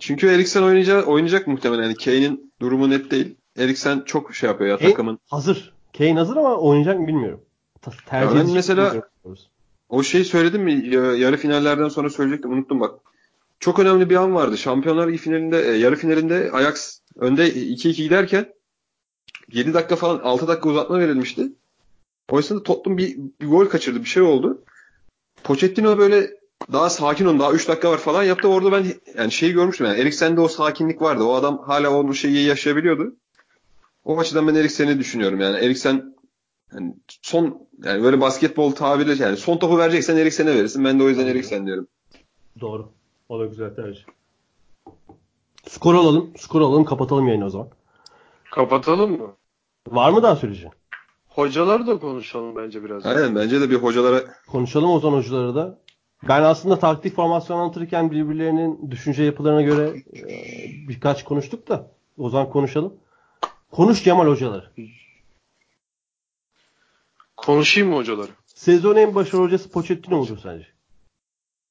Çünkü Eriksen oynayacak, oynayacak muhtemelen. Yani Kane'in durumu net değil. Eriksen çok şey yapıyor ya Kane takımın. hazır. Kane hazır ama oynayacak mı bilmiyorum. Tercih Ya ben edecek mi mesela- bilmiyorum. O şeyi söyledim mi? Ya- Yarı finallerden sonra söyleyecektim. Unuttum bak. Çok önemli bir an vardı. Şampiyonlar Ligi finalinde, e, yarı finalinde Ajax önde 2-2 giderken 7 dakika falan 6 dakika uzatma verilmişti. Oysa da Tottenham bir, bir gol kaçırdı. Bir şey oldu. Pochettino böyle daha sakin olun. Daha 3 dakika var falan yaptı. Orada ben yani şeyi görmüştüm. Yani Eriksen'de o sakinlik vardı. O adam hala o şeyi yaşayabiliyordu. O açıdan ben Eriksen'i düşünüyorum. Yani Eriksen yani son yani böyle basketbol tabiri yani son topu vereceksen Eriksen'e verirsin. Ben de o yüzden Eriksen diyorum. Doğru. O da güzel tercih. Skor alalım. Skor alalım. Kapatalım yayını o zaman. Kapatalım mı? Var mı daha söyleyeceğim? Hocaları da konuşalım bence biraz. Aynen bence de bir hocalara Konuşalım o zaman hocaları da. Ben aslında taktik formasyon anlatırken birbirlerinin düşünce yapılarına göre e, birkaç konuştuk da o zaman konuşalım. Konuş Cemal hocaları. Konuşayım mı hocaları? Sezon en başarılı hocası Pochettino mudur sence?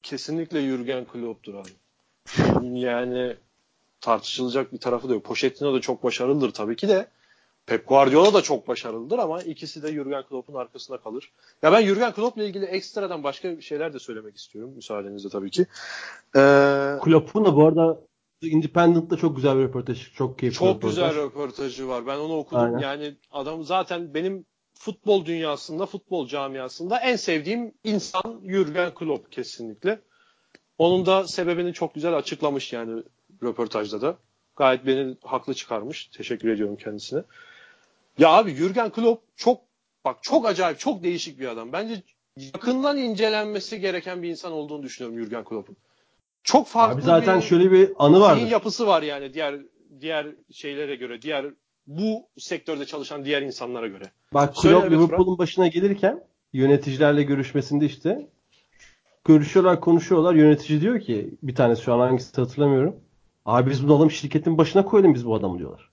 Kesinlikle Jurgen Klopp'tur abi. Yani tartışılacak bir tarafı da yok. Pochettino da çok başarılıdır tabii ki de. Pep Guardiola da çok başarılıdır ama ikisi de Jurgen Klopp'un arkasında kalır. Ya ben Jurgen Klopp'la ilgili ekstradan başka şeyler de söylemek istiyorum müsaadenizle tabii ki. Ee, Klopp'un da bu arada Independent'ta çok güzel bir röportaj. Çok keyifli çok röportaj. güzel röportajı var. Ben onu okudum. Aynen. Yani adam zaten benim futbol dünyasında, futbol camiasında en sevdiğim insan Jurgen Klopp kesinlikle. Onun da sebebini çok güzel açıklamış yani röportajda da. Gayet beni haklı çıkarmış. Teşekkür ediyorum kendisine. Ya abi Jurgen Klopp çok bak çok acayip, çok değişik bir adam. Bence yakından incelenmesi gereken bir insan olduğunu düşünüyorum Jurgen Klopp'un. Çok farklı Abi zaten bir şöyle bir anı zihin yapısı var yani diğer diğer şeylere göre, diğer bu sektörde çalışan diğer insanlara göre. Bak Söyle, Klopp Liverpool'un başına gelirken yöneticilerle görüşmesinde işte görüşüyorlar konuşuyorlar yönetici diyor ki bir tanesi şu an hangisi hatırlamıyorum. Abi biz bu adamı şirketin başına koyalım biz bu adamı diyorlar.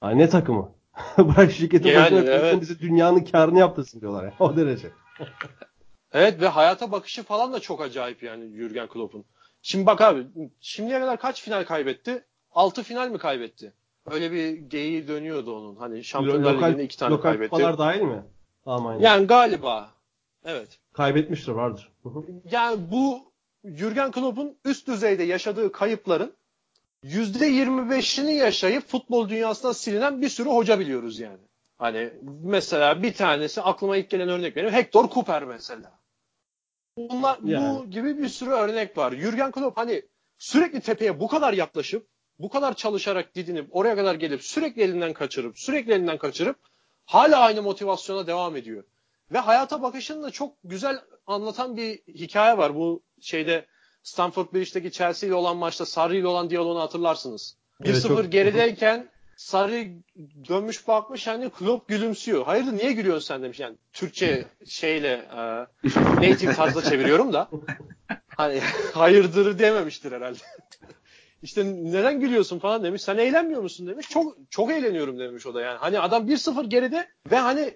Ay ne takımı? Bırak şirketin Yani, başına koyalım evet. bizi dünyanın karını yaptırsın diyorlar ya. O derece. Evet ve hayata bakışı falan da çok acayip yani Jurgen Klopp'un. Şimdi bak abi şimdiye kadar kaç final kaybetti? 6 final mi kaybetti? Öyle bir geyiği dönüyordu onun. Hani Şampiyonlar Lokal- Ligi'nde 2 tane lokal kaybetti. kupalar dahil mi? Almanya. Yani galiba. Evet. Kaybetmiştir vardır. Yani bu Jurgen Klopp'un üst düzeyde yaşadığı kayıpların %25'ini yaşayıp futbol dünyasından silinen bir sürü hoca biliyoruz yani. Hani mesela bir tanesi aklıma ilk gelen örnek benim Hector Cooper mesela. Bunlar Yani. bu gibi bir sürü örnek var. Jurgen Klopp hani sürekli tepeye bu kadar yaklaşıp bu kadar çalışarak didinip oraya kadar gelip sürekli elinden kaçırıp sürekli elinden kaçırıp hala aynı motivasyona devam ediyor. Ve hayata bakışını da çok güzel anlatan bir hikaye var. Bu şeyde Stamford Bridge'deki Chelsea ile olan maçta Sarri ile olan diyaloğunu hatırlarsınız. 1-0 Evet, çok- gerideyken Sarri dönmüş bakmış hani Klopp gülümsüyor. Hayırdır niye gülüyorsun sen demiş. Yani Türkçe şeyle e, native tarzda çeviriyorum da. Hani hayırdır dememiştir herhalde. İşte neden gülüyorsun falan demiş. Sen eğlenmiyor musun demiş. Çok çok eğleniyorum demiş o da yani. Hani adam 1-0 geride ve hani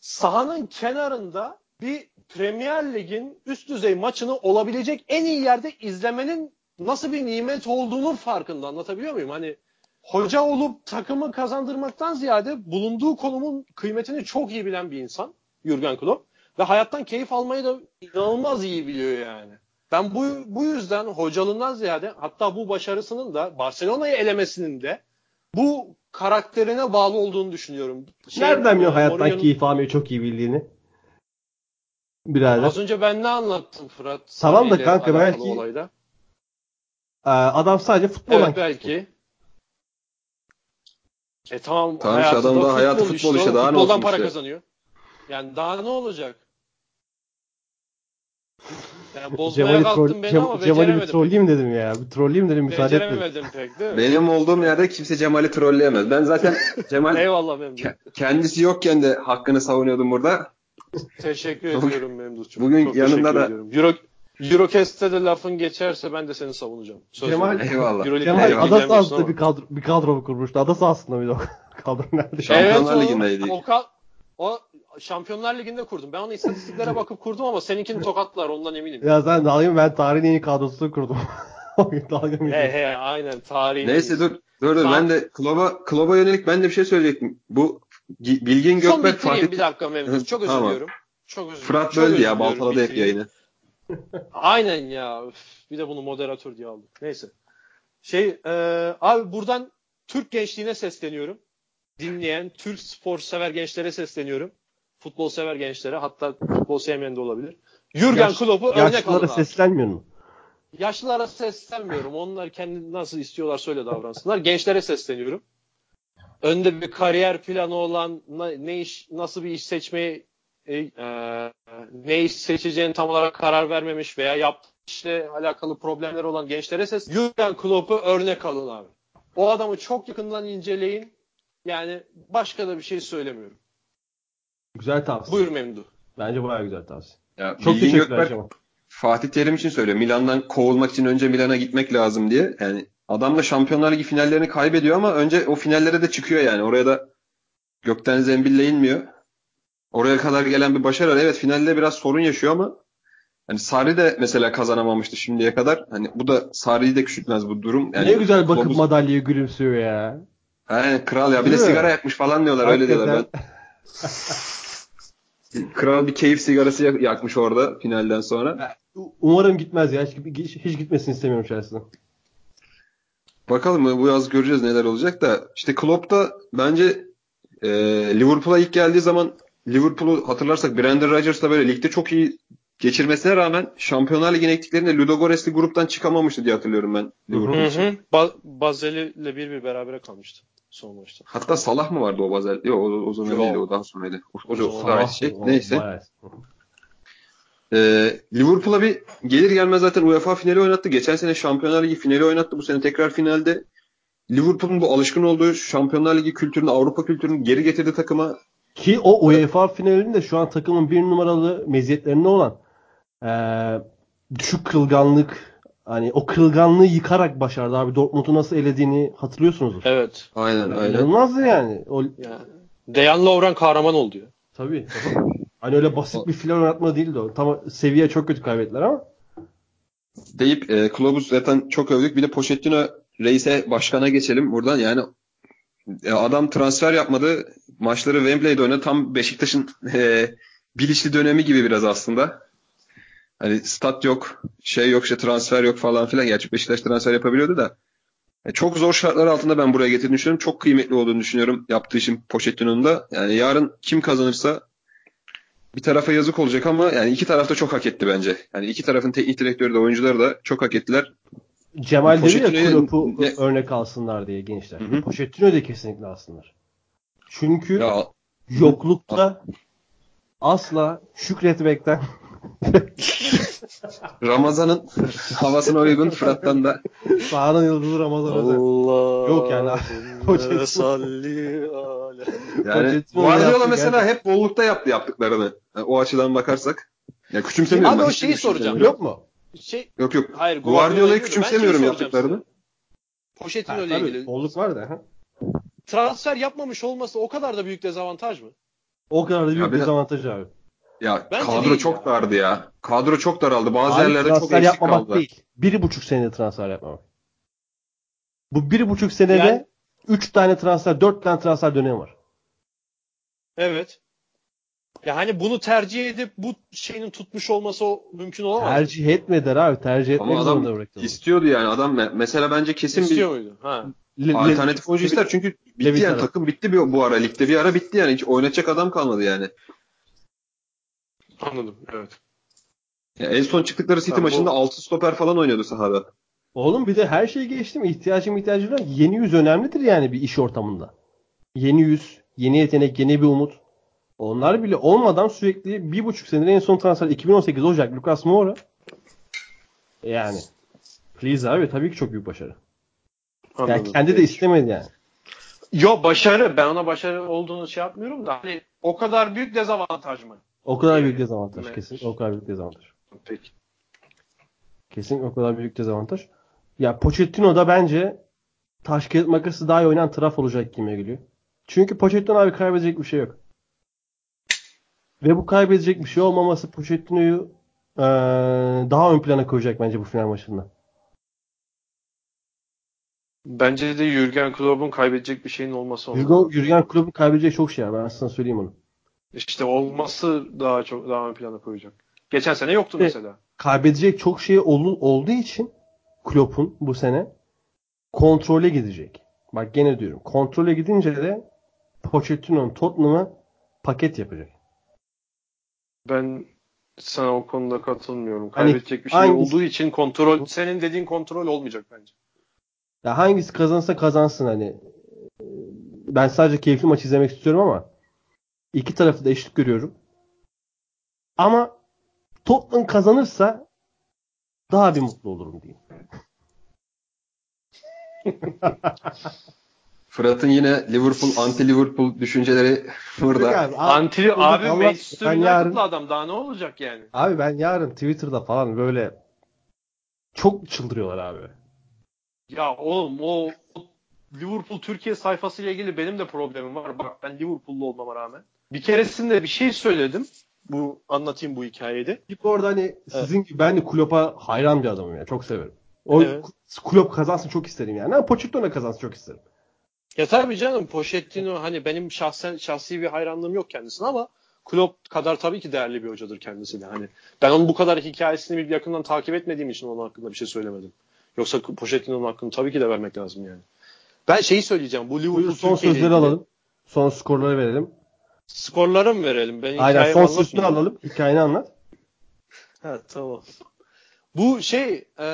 sahanın kenarında bir Premier Lig'in üst düzey maçını olabilecek en iyi yerde izlemenin nasıl bir nimet olduğunun farkında anlatabiliyor muyum? Hani hoca olup takımı kazandırmaktan ziyade bulunduğu konumun kıymetini çok iyi bilen bir insan Jurgen Klopp ve hayattan keyif almayı da inanılmaz iyi biliyor yani. Ben bu bu yüzden hocalığından ziyade hatta bu başarısının da Barcelona'yı elemesinin de bu karakterine bağlı olduğunu düşünüyorum. Şey, Nereden biliyor hayattan keyif almayı çok iyi bildiğini? Birader. Az önce ben ne anlattım Fırat? Tamam da kanka belki- Olayda. Ee, adam sadece futboldan Evet belki. E tamam, Tamam işte adam da da hayatı futbol işte, daha ne olsun para işte. kazanıyor. Yani daha ne olacak? Yani bozmaya troll, beni Cem- ama Cemal'i bir trolleyeyim dedim ya. Bir trolleyeyim dedim müsaade etmedi. Beceremedim pek değil mi? Benim olduğum yerde kimse Cemal'i trolleyemez. Ben zaten Cemal Eyvallah Memduh. ke- kendisi yokken de hakkını savunuyordum burada. Teşekkür ediyorum Memduh'cum. bugün Çok yanında da- ediyorum. Euro, Eurocast'te de lafın geçerse ben de seni savunacağım. Söz Cemal-. Eyvallah. Euroleague Cemal ada ama. sahasında bir kadro, bir kadro kurmuştu. Ada sahasında bir kadro nerede? Şampiyonlar evet, Ligi'ndeydik. O, o, ka- o Şampiyonlar Ligi'nde kurdum. Ben onu istatistiklere bakıp kurdum ama seninkini tokatlar ondan eminim. Ya sen dalga ben tarihin en iyi kadrosunu kurdum. Dalga mı He he aynen tarihin. Neyse dur. Dur dur ben de Kloba, Kloba yönelik ben de bir şey söyleyecektim. Bu Gi- Bilgin Son Gökberk bitireyim Fatih bir dakika Memduh. Çok özür Tamam. diliyorum. Çok özür Fırat böldü ya baltaladı hep yayını. Aynen ya. Üf, bir de bunu moderatör diye aldık. Neyse. Şey e, abi buradan Türk gençliğine sesleniyorum. Dinleyen Türk spor sever gençlere sesleniyorum. Futbol sever gençlere hatta futbol sevmeyen de olabilir. Jurgen Yaş- Klopp'u örnek Yaşlılara alın abi. seslenmiyor mu? Yaşlılara seslenmiyorum. Onlar kendi nasıl istiyorlar söyle davransınlar. Gençlere sesleniyorum. Önde bir kariyer planı olan ne iş nasıl bir iş seçmeyi e, e, ne iş seçeceğini tam olarak karar vermemiş veya yaptığı işle alakalı problemler olan gençlere ses. Jurgen Klopp'u örnek alın abi. O adamı çok yakından inceleyin. Yani başka da bir şey söylemiyorum. Güzel tavsiye. Buyur Memduh. Bence bayağı güzel tavsiye. Ya, Çok teşekkürler Cemal. Fatih Terim için söylüyor. Milan'dan kovulmak için önce Milan'a gitmek lazım diye. Yani adam da Şampiyonlar Ligi finallerini kaybediyor ama önce o finallere de çıkıyor yani. Oraya da gökten zembille inmiyor. Oraya kadar gelen bir başarı. Evet finalde biraz sorun yaşıyor ama hani Sarri de mesela kazanamamıştı şimdiye kadar. Hani bu da Sarri'yi de küçültmez bu durum. Yani ne güzel bakıp Klop'u- madalyayı gülümsüyor ya. He, kral ya. Bir de Değil mi? sigara yakmış falan diyorlar. Öyle diyorlar. Ben Hakikaten. Kral bir keyif sigarası yak- yakmış orada finalden sonra. Umarım gitmez ya. Hiç, hiç gitmesini istemiyorum şahsen. Bakalım bu yaz göreceğiz neler olacak da. İşte Klopp da bence e, Liverpool'a ilk geldiği zaman Liverpool'u hatırlarsak Brendan Rodgers da böyle ligde çok iyi geçirmesine rağmen Şampiyonlar Ligi'ne gittiklerinde Ludogorets'li gruptan çıkamamıştı diye hatırlıyorum ben Liverpool Hı için. hı. Ba- Bazeli ile bir bir berabere kalmıştı son maçta. Hatta Salah mı vardı o Basel? Yok o, o zaman Yok. değil o daha sonraydı. O, o, o, aynı şey. O- Neyse. Ee, Liverpool'a bir gelir gelmez zaten UEFA finali oynattı. Geçen sene Şampiyonlar Ligi finali oynattı. Bu sene tekrar finalde. Liverpool'un bu alışkın olduğu Şampiyonlar Ligi kültürünü, Avrupa kültürünü geri getirdi takıma. Ki o UEFA finalinde şu an takımın bir numaralı meziyetlerinde olan eee düşük kırılganlık hani o kırılganlığı yıkarak başardı abi. Dortmund'u nasıl elediğini hatırlıyorsunuzdur. Evet. Aynen aynen. İnanılmazdı yani. O, Yani Dejan Lovren kahraman oldu ya. tabii. Hani öyle basit bir final oynatma değildi o. Tam seviye çok kötü kaybettiler ama. Deyip e, Klopp'u zaten çok övdük. Bir de Pochettino reise başkana geçelim buradan. Yani e, adam transfer yapmadı. Maçları Wembley'de oynadı. Tam Beşiktaş'ın e, bilinçli dönemi gibi biraz aslında. Hani stat yok, şey yok, işte transfer yok falan filan. Gerçi Beşiktaş transfer yapabiliyordu da. E, çok zor şartlar altında ben buraya getirdiğini düşünüyorum. Çok kıymetli olduğunu düşünüyorum yaptığı işin Pochettino'nun da. Yani yarın kim kazanırsa bir tarafa yazık olacak ama yani iki taraf da çok hak etti bence. Yani iki tarafın teknik direktörü de oyuncuları da çok hak ettiler. Cemal dedi ya Klopp'u ne- örnek alsınlar diye gençler. Hı hı. Pochettino da kesinlikle alsınlar. Çünkü Ya yoklukta asla şükretmekten Ramazan'ın havasına uygun Fırat'tan da sahanın yıldızı Ramazan Özel. Allah. Yok yani. Pochettino. salli ala. yani Guardiola mesela gerçekten. hep bollukta yaptı yaptıklarını. Yani o açıdan bakarsak. Ya küçümsemiyorum. Abi ben, o şeyi soracağım. Yok mu? Şey, Yok yok. hayır Guardiola'yı küçümsemiyorum yaptıklarını. size. Pochettino Ha, ile tabii, ilgili. bolluk var da. ha. Transfer yapmamış olması o kadar da büyük dezavantaj mı? O kadar da büyük Ya dezavantaj abi. Ya Bence kadro çok ya. dardı ya. Kadro çok daraldı. Bazı Abi yerlerde çok eksik yapmamak kaldılar. değil. Bir buçuk senede transfer yapmamak. Bu bir buçuk senede Yani- üç tane transfer, dört tane transfer dönemi var. Evet. Ya hani bunu tercih edip bu şeyin tutmuş olması o mümkün olamaz. Tercih etmediler abi. Tercih etmek Ama zorunda adam bıraktılar. istiyordu yani. Adam me- mesela bence kesin İstiyor bir muydu? Ha. Le- alternatif oyuncu ister. Çünkü bitti Levi yani takım bitti bir, bu ara. Ligde bir ara bitti yani. Hiç oynatacak adam kalmadı yani. Anladım. Evet. Ya en son çıktıkları City Tamam, bu- maçında 6 stoper falan oynuyordu sahada. Oğlum bir de her şeyi geçtim. İhtiyacım ihtiyacım yok. Yeni yüz önemlidir yani bir iş ortamında. Yeni yüz, yeni yetenek, yeni bir umut. Onlar bile olmadan sürekli bir buçuk senedir en son transfer 2018 Ocak Lucas Moura. Yani. Please abi tabii ki çok büyük başarı. Yani Anladım. kendi de istemedi yani. Yo başarı. Ben ona başarı olduğunu şey yapmıyorum da hani o kadar büyük dezavantaj mı? O kadar büyük dezavantaj Evet. kesin. O kadar büyük dezavantaj. Peki. Kesin o kadar büyük dezavantaj. Ya Pochettino da bence taş kağıt makası daha iyi oynayan taraf olacak gibi geliyor. Çünkü Pochettino abi kaybedecek bir şey yok. Ve bu kaybedecek bir şey olmaması Pochettino'yu eee, daha ön plana koyacak bence bu final maçında. Bence de Jürgen Klopp'un kaybedecek bir şeyin olması olmalı. Jürgen Klopp'un kaybedecek çok şey var. Ben sana söyleyeyim onu. İşte olması daha çok daha ön plana koyacak. Geçen sene yoktu Evet. mesela. Kaybedecek çok şey ol- olduğu için Klopp'un bu sene kontrole gidecek. Bak gene diyorum. Kontrole gidince de Pochettino'nun Tottenham'a paket yapacak. Ben sana o konuda katılmıyorum. Hani Kaybedecek bir şey hangisi- olduğu için kontrol senin dediğin kontrol olmayacak bence. Ya hangisi kazansa kazansın hani. Ben sadece keyifli maç izlemek istiyorum ama iki tarafı da eşit görüyorum. Ama Tottenham kazanırsa daha bir mutlu olurum diyeyim. Fırat'ın yine Liverpool anti Liverpool düşünceleri burada. Abi, Anti abi Manchester ben United'lı yarın- adam daha ne olacak yani? Abi ben yarın Twitter'da falan böyle çok çıldırıyorlar abi. Ya oğlum o, o Liverpool Türkiye sayfasıyla ilgili benim de problemim var. Bak ben Liverpool'lu olmama rağmen. Bir keresinde bir şey söyledim. Bu anlatayım bu hikayeyi de. Bir orada hani sizin gibi ben de Klopp'a hayran bir adamım ya. Çok severim. O Evet. Klopp kazansın çok isterim yani. Ama Pochettino kazansın çok isterim. Ya tabii canım Pochettino hani benim şahsen şahsi bir hayranlığım yok kendisine ama Klopp kadar tabii ki değerli bir hocadır kendisi de. Hani ben onun bu kadar hikayesini bir yakından takip etmediğim için onun hakkında bir şey söylemedim. Yoksa Pochettino'nun hakkını tabii ki de vermek lazım yani. Ben şeyi söyleyeceğim. Bu Liverpool son sözleri ilgili- alalım. Son skorları verelim. Skorları mı verelim? Ben Aynen son anlatmayayım. alalım. Hikayeni anlat. Ha tamam. Bu şey e,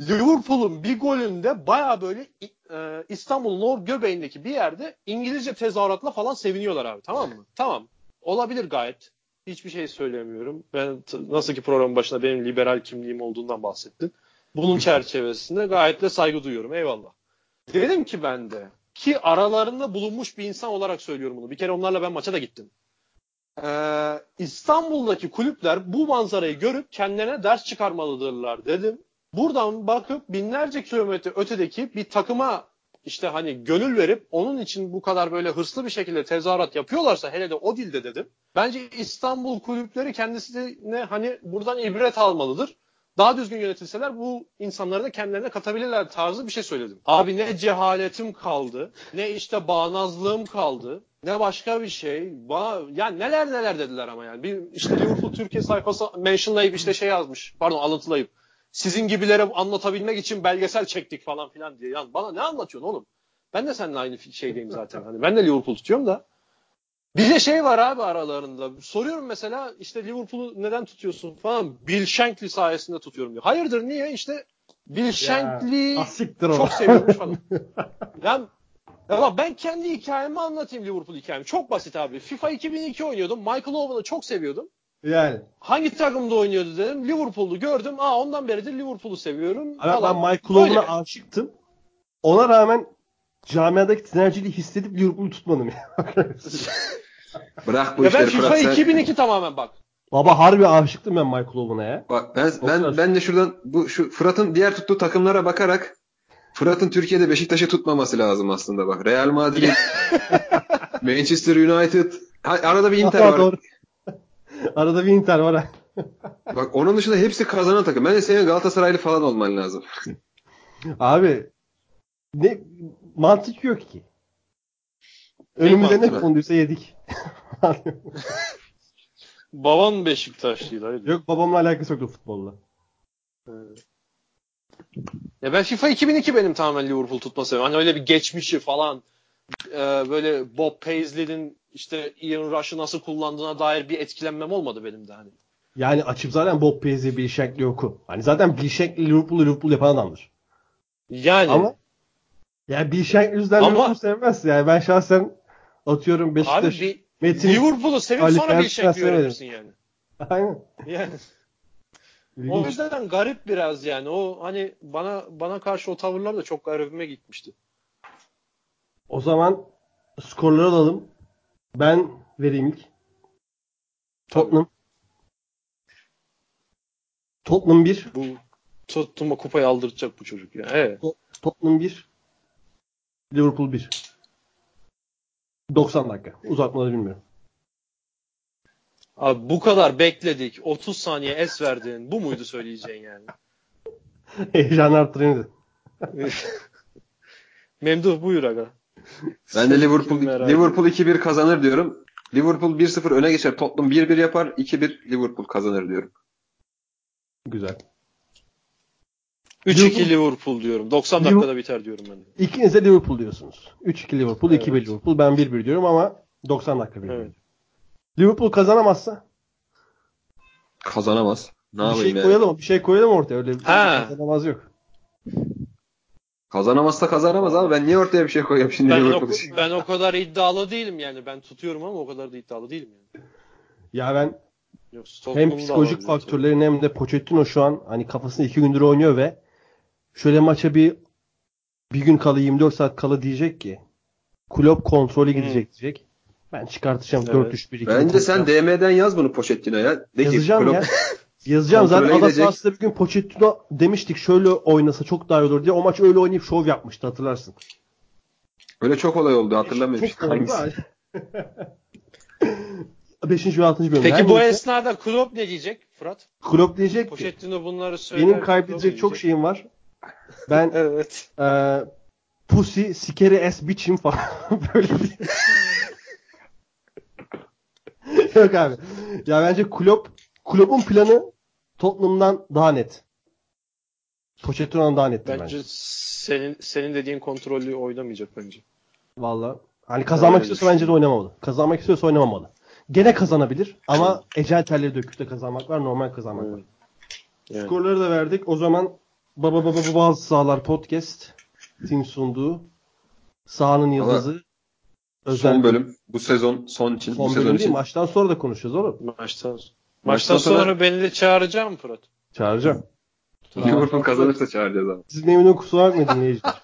Liverpool'un bir golünde baya böyle e, İstanbul'un o göbeğindeki bir yerde İngilizce tezahüratla falan seviniyorlar abi tamam mı? Tamam. Olabilir gayet. Hiçbir şey söylemiyorum. Ben nasıl ki programın başında benim liberal kimliğim olduğundan bahsettin. Bunun çerçevesinde gayet de saygı duyuyorum. Eyvallah. Dedim ki ben de ki aralarında bulunmuş bir insan olarak söylüyorum bunu. Bir kere onlarla ben maça da gittim. Ee, İstanbul'daki kulüpler bu manzarayı görüp kendilerine ders çıkarmalıdırlar dedim. Buradan bakıp binlerce kilometre ötedeki bir takıma işte hani gönül verip onun için bu kadar böyle hırslı bir şekilde tezahürat yapıyorlarsa hele de o dilde dedim. Bence İstanbul kulüpleri kendisine hani buradan ibret almalıdır. Daha düzgün yönetilseler bu insanları da kendilerine katabilirler tarzı bir şey söyledim. Abi ne cehaletim kaldı, ne işte bağnazlığım kaldı, ne başka bir şey. Ba- ya neler neler dediler ama yani. Bir işte Liverpool Türkiye sayfası mentionlayıp işte şey yazmış. Pardon alıntılayıp. Sizin gibilere anlatabilmek için belgesel çektik falan filan diye. Yani bana ne anlatıyorsun oğlum? Ben de seninle aynı şeydeyim zaten. Hani ben de Liverpool tutuyorum da. Bir de şey var abi aralarında. Soruyorum mesela işte Liverpool'u neden tutuyorsun falan. Bill Shankly sayesinde tutuyorum diyor. Hayırdır niye? İşte Bill Shankly çok seviyormuş falan. yani ya ben kendi hikayemi anlatayım Liverpool hikayemi. Çok basit abi. FIFA 2002 oynuyordum. Michael Owen'ı çok seviyordum. Yani. Hangi takımda oynuyordu dedim. Liverpool'u gördüm. Aa ondan beridir Liverpool'u seviyorum. Abi ben falan. Michael Böyle. Owen'a aşıktım. Ona rağmen camiadaki sinerjiliği hissedip Liverpool'u tutmadım ya. Bırak bu Ya ben işleri FIFA Fırat sen. 2002 tamamen bak. Baba harbi aşıktım ben Michael Owen'a ya. Bak ben O ben ben de şuradan bu şu Fırat'ın diğer tuttuğu takımlara bakarak Fırat'ın Türkiye'de Beşiktaş'ı tutmaması lazım aslında bak. Real Madrid, Manchester United, ha, arada bir Inter var. doğru. Arada bir Inter var. ha. Bak onun dışında hepsi kazanan takım. Bence senin Galatasaraylı falan olman lazım. Abi ne mantık yok ki. Önümüze ne konduysa yedik. Baban Beşiktaşlıydı. hayır. yok babamla alakası yoktu futbolla. Ya ben FIFA 2002 benim tamamen Liverpool tutma sebebim. Hani öyle bir geçmişi falan e, böyle Bob Paisley'nin işte Ian Rush'ı nasıl kullandığına dair bir etkilenmem olmadı benim de hani. Yani açıp zaten Bob Paisley, Bill Shankly oku. Hani zaten Shankly Liverpool'u Liverpool yapan adamdır. Yani Ama ya Bill Shankly yüzünden Ama- Liverpool sevmez. Yani ben şahsen atıyorum abi Beşiktaş. bir Metin Liverpool'u sevip Ali sonra bir şekli öğrenirsin yani. Aynen. Yani o yüzden garip biraz yani. O hani bana bana karşı o tavırlar da çok garibime gitmişti. O zaman skorları alalım. Ben vereyim ilk. Tottenham. Tottenham 1. Bu Tottenham'a kupayı aldıracak bu çocuk ya. Evet. Tottenham 1. Liverpool 1. 90 dakika. Uzatmaları bilmiyorum. Abi bu kadar bekledik. 30 saniye es verdin. Bu muydu söyleyeceğin yani? Heyecan arttırayım Memduh buyur aga. Ben de Liverpool Liverpool 2-1 kazanır diyorum. Liverpool 1-0 öne geçer. Tottenham 1-1 yapar. 2-1 Liverpool kazanır diyorum. Güzel. 3-2 Liverpool diyorum. 90 Liverpool- dakikada biter diyorum ben de. İkiniz de Liverpool diyorsunuz. 3-2 Liverpool, Evet. 2-1 Liverpool. Ben 1-1 diyorum ama 90 dakika bir. Evet. Liverpool kazanamazsa Kazanamaz. Ne bir şey yani? koyalım, bir şey koyalım ortaya. Öyle bir Ha. kazanamaz yok. Kazanamazsa kazanamaz abi. Ben niye ortaya bir şey koyayım şimdi Ben o, Liverpool için? ben o kadar iddialı değilim yani. Ben tutuyorum ama o kadar da iddialı değilim yani. Ya ben Yoksa hem psikolojik faktörlerin hem de Pochettino şu an hani kafasında iki gündür oynuyor ve şöyle maça bir bir gün kala 24 saat kala diyecek ki kulüp kontrolü gidecek diyecek. Ben çıkartacağım Evet. 4-3-1-2. Bence sen DM'den yaz bunu Pochettino'ya. De ki, Yazacağım Klopp- ya. Yazacağım zaten Ada sahasında bir gün Pochettino demiştik şöyle oynasa çok daha iyi olur diye. O maç öyle oynayıp şov yapmıştı hatırlarsın. Öyle çok olay oldu hatırlamıyorum. Çok oldu. Hangisi? Beşinci ve altıncı bölüm. Peki Her bu neyse, esnada Klopp ne diyecek Fırat? Klopp diyecek ki Pochettino bunları söyler. benim kaybedecek çok diyecek? şeyim var. Ben Evet. e, pussy, sikeri, es, biçim falan böyle bir... Yok abi. Ya bence Klopp, Klopp'un planı Tottenham'dan daha net. Pochettino'dan daha nettir bence. Bence senin senin dediğin kontrollü oynamayacak bence. Valla. Hani kazanmak Öyle istiyorsa bence de oynamamalı. Kazanmak istiyorsa oynamamalı. Gene kazanabilir ama ecel telleri döküp de kazanmak var, normal kazanmak var. Yani. Skorları da verdik. O zaman Baba Baba Baba Bazı Sahalar Podcast Team sunduğu Sahanın Yıldızı özel Son bölüm. Bu sezon son için. Son bu sezon bölüm değil, için. maçtan sonra da konuşacağız oğlum. Maçtan Maçtan sonra, beni de çağıracağım mı Fırat? Çağıracağım. Liverpool kazanırsa çağıracağız ama. Sizin evinden kusura bakmayın dinleyiciler.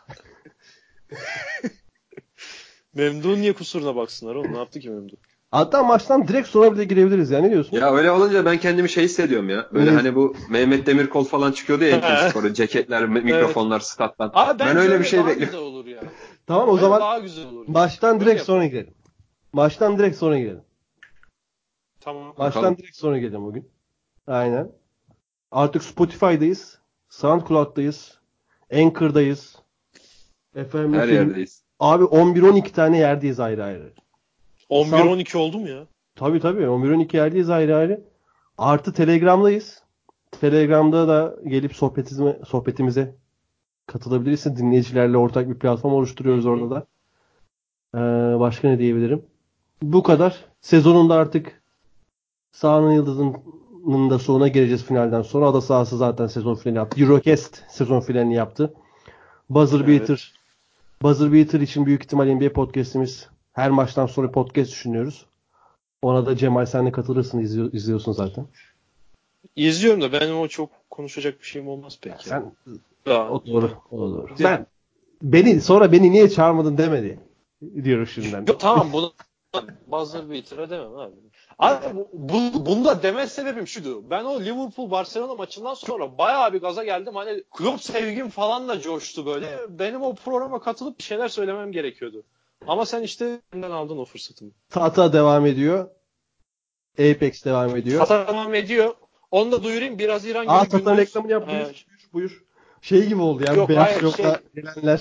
Memdun niye kusuruna baksınlar oğlum? Ne yaptı ki Memdun? Hatta maçtan direkt sonra bile girebiliriz ya. Ne diyorsun? Ya öyle olunca ben kendimi şey hissediyorum ya. Böyle Evet. hani bu Mehmet Demirkol falan çıkıyordu ya skoru. Ceketler, mikrofonlar stat'tan. Abi ben bence öyle bir şey daha bekliyorum. güzel olur ya. Tamam o Öyle zaman daha güzel olur. maçtan Öyle direkt yap. sonra girelim. Maçtan direkt sonra girelim. Tamam. Maçtan Bakalım. direkt sonra girelim bugün. Aynen. Artık Spotify'dayız. SoundCloud'dayız. Anchor'dayız. Efendim Her söyleyeyim, yerdeyiz. Abi 11-12 tane yerdeyiz ayrı ayrı. 11-12 oldu mu ya? Tabii tabii 11-12 yerdeyiz ayrı ayrı. Artı Telegram'dayız. Telegram'da da gelip sohbetimize, sohbetimize katılabilirsin. Dinleyicilerle ortak bir platform oluşturuyoruz orada da. Ee, başka ne diyebilirim? Bu kadar. Sezonunda artık Sahanın Yıldızı'nın da sonuna geleceğiz finalden sonra. Ada sahası zaten sezon finali yaptı. Eurocast sezon finalini yaptı. Buzzer Evet. Beater Buzzer Beater için büyük ihtimal NBA podcast'imiz her maçtan sonra podcast düşünüyoruz. Ona da Cemal sen de katılırsın izliyor- izliyorsun zaten. İzliyorum da benim o çok konuşacak bir şeyim olmaz pek. ya. Sen Ya. o doğru. O doğru. Ben beni sonra beni niye çağırmadın demedi diyorum şimdiden. Yok tamam bunu buzzer beater'a demem abi. Abi bu, bu, bunu da deme sebebim şuydu. Ben o Liverpool Barcelona maçından sonra bayağı bir gaza geldim. Hani Klopp sevgim falan da coştu böyle. Benim o programa katılıp bir şeyler söylemem gerekiyordu. Ama sen işte benden aldın o fırsatımı. Tata devam ediyor. Apex devam ediyor. Hata devam ediyor. Onu da duyurayım. Biraz İran Aa günü Tata'nın gündüz- reklamını yap. Buyur, Ee, buyur, buyur. Şey gibi oldu ya. Yok, beyaz hayır, yoksa şey- gelenler.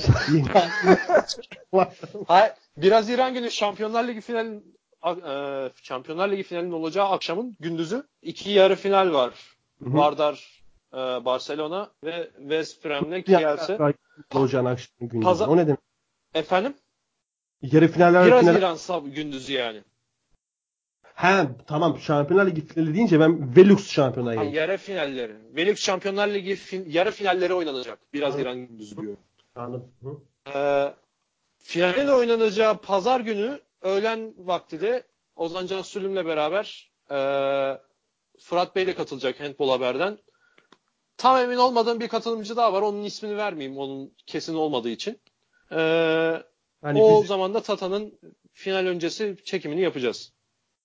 Hayır, biraz İran günü Şampiyonlar Ligi finalin e, Şampiyonlar Ligi finalinin olacağı akşamın gündüzü iki yarı final var. Hı hı. Vardar e, Barcelona ve West Ham'le Kielse. Olacağın akşam gündüzü. Pazar- O ne demek? Efendim? Yarı finaller Biraz final... İran sab gündüzü yani. He tamam Şampiyonlar Ligi finali deyince ben Velux Şampiyonlar Ligi. yarı finalleri. Velux Şampiyonlar Ligi fin- yarı finalleri oynanacak. Biraz İran gündüzü diyor. Anladım. Hı. Ee, finalin oynanacağı pazar günü öğlen vakti de Ozan Can Sülüm'le beraber e, Fırat Bey de katılacak Handball Haber'den. Tam emin olmadığım bir katılımcı daha var. Onun ismini vermeyeyim. Onun kesin olmadığı için. Ee, Hani o biz... zaman da Tata'nın final öncesi çekimini yapacağız.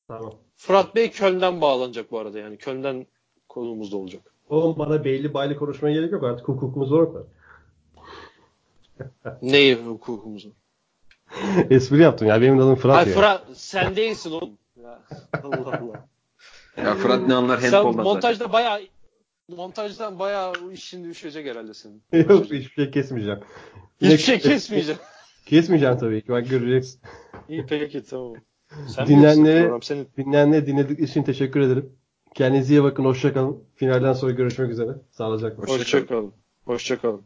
Tamam. Fırat Bey Köln'den bağlanacak bu arada. Yani Köln'den konuğumuzda olacak. Oğlum bana beyli baylı konuşmaya gerek yok artık hukukumuz var orada. Neyi hukukumuzu? Espri yaptım ya benim de adım Fırat Ay ya. Fırat sen değilsin oğlum. Ya, Allah Allah. Ya Fırat ne anlar Sen handball'dan zaten. montajda bayağı montajdan bayağı işin düşecek herhalde senin. Yok hiçbir şey kesmeyeceğim. Hiçbir şey kesmeyeceğim. Kesmeyeceğim tabii ki bak göreceksin. İyi peki tamam. Sen Dinleyenlere- senin. Dinleyenlere dinledikleri için teşekkür ederim. Kendinize iyi bakın hoşçakalın. Finalden sonra görüşmek üzere. Sağlıcakla. Hoşça kalın. Hoşça kalın.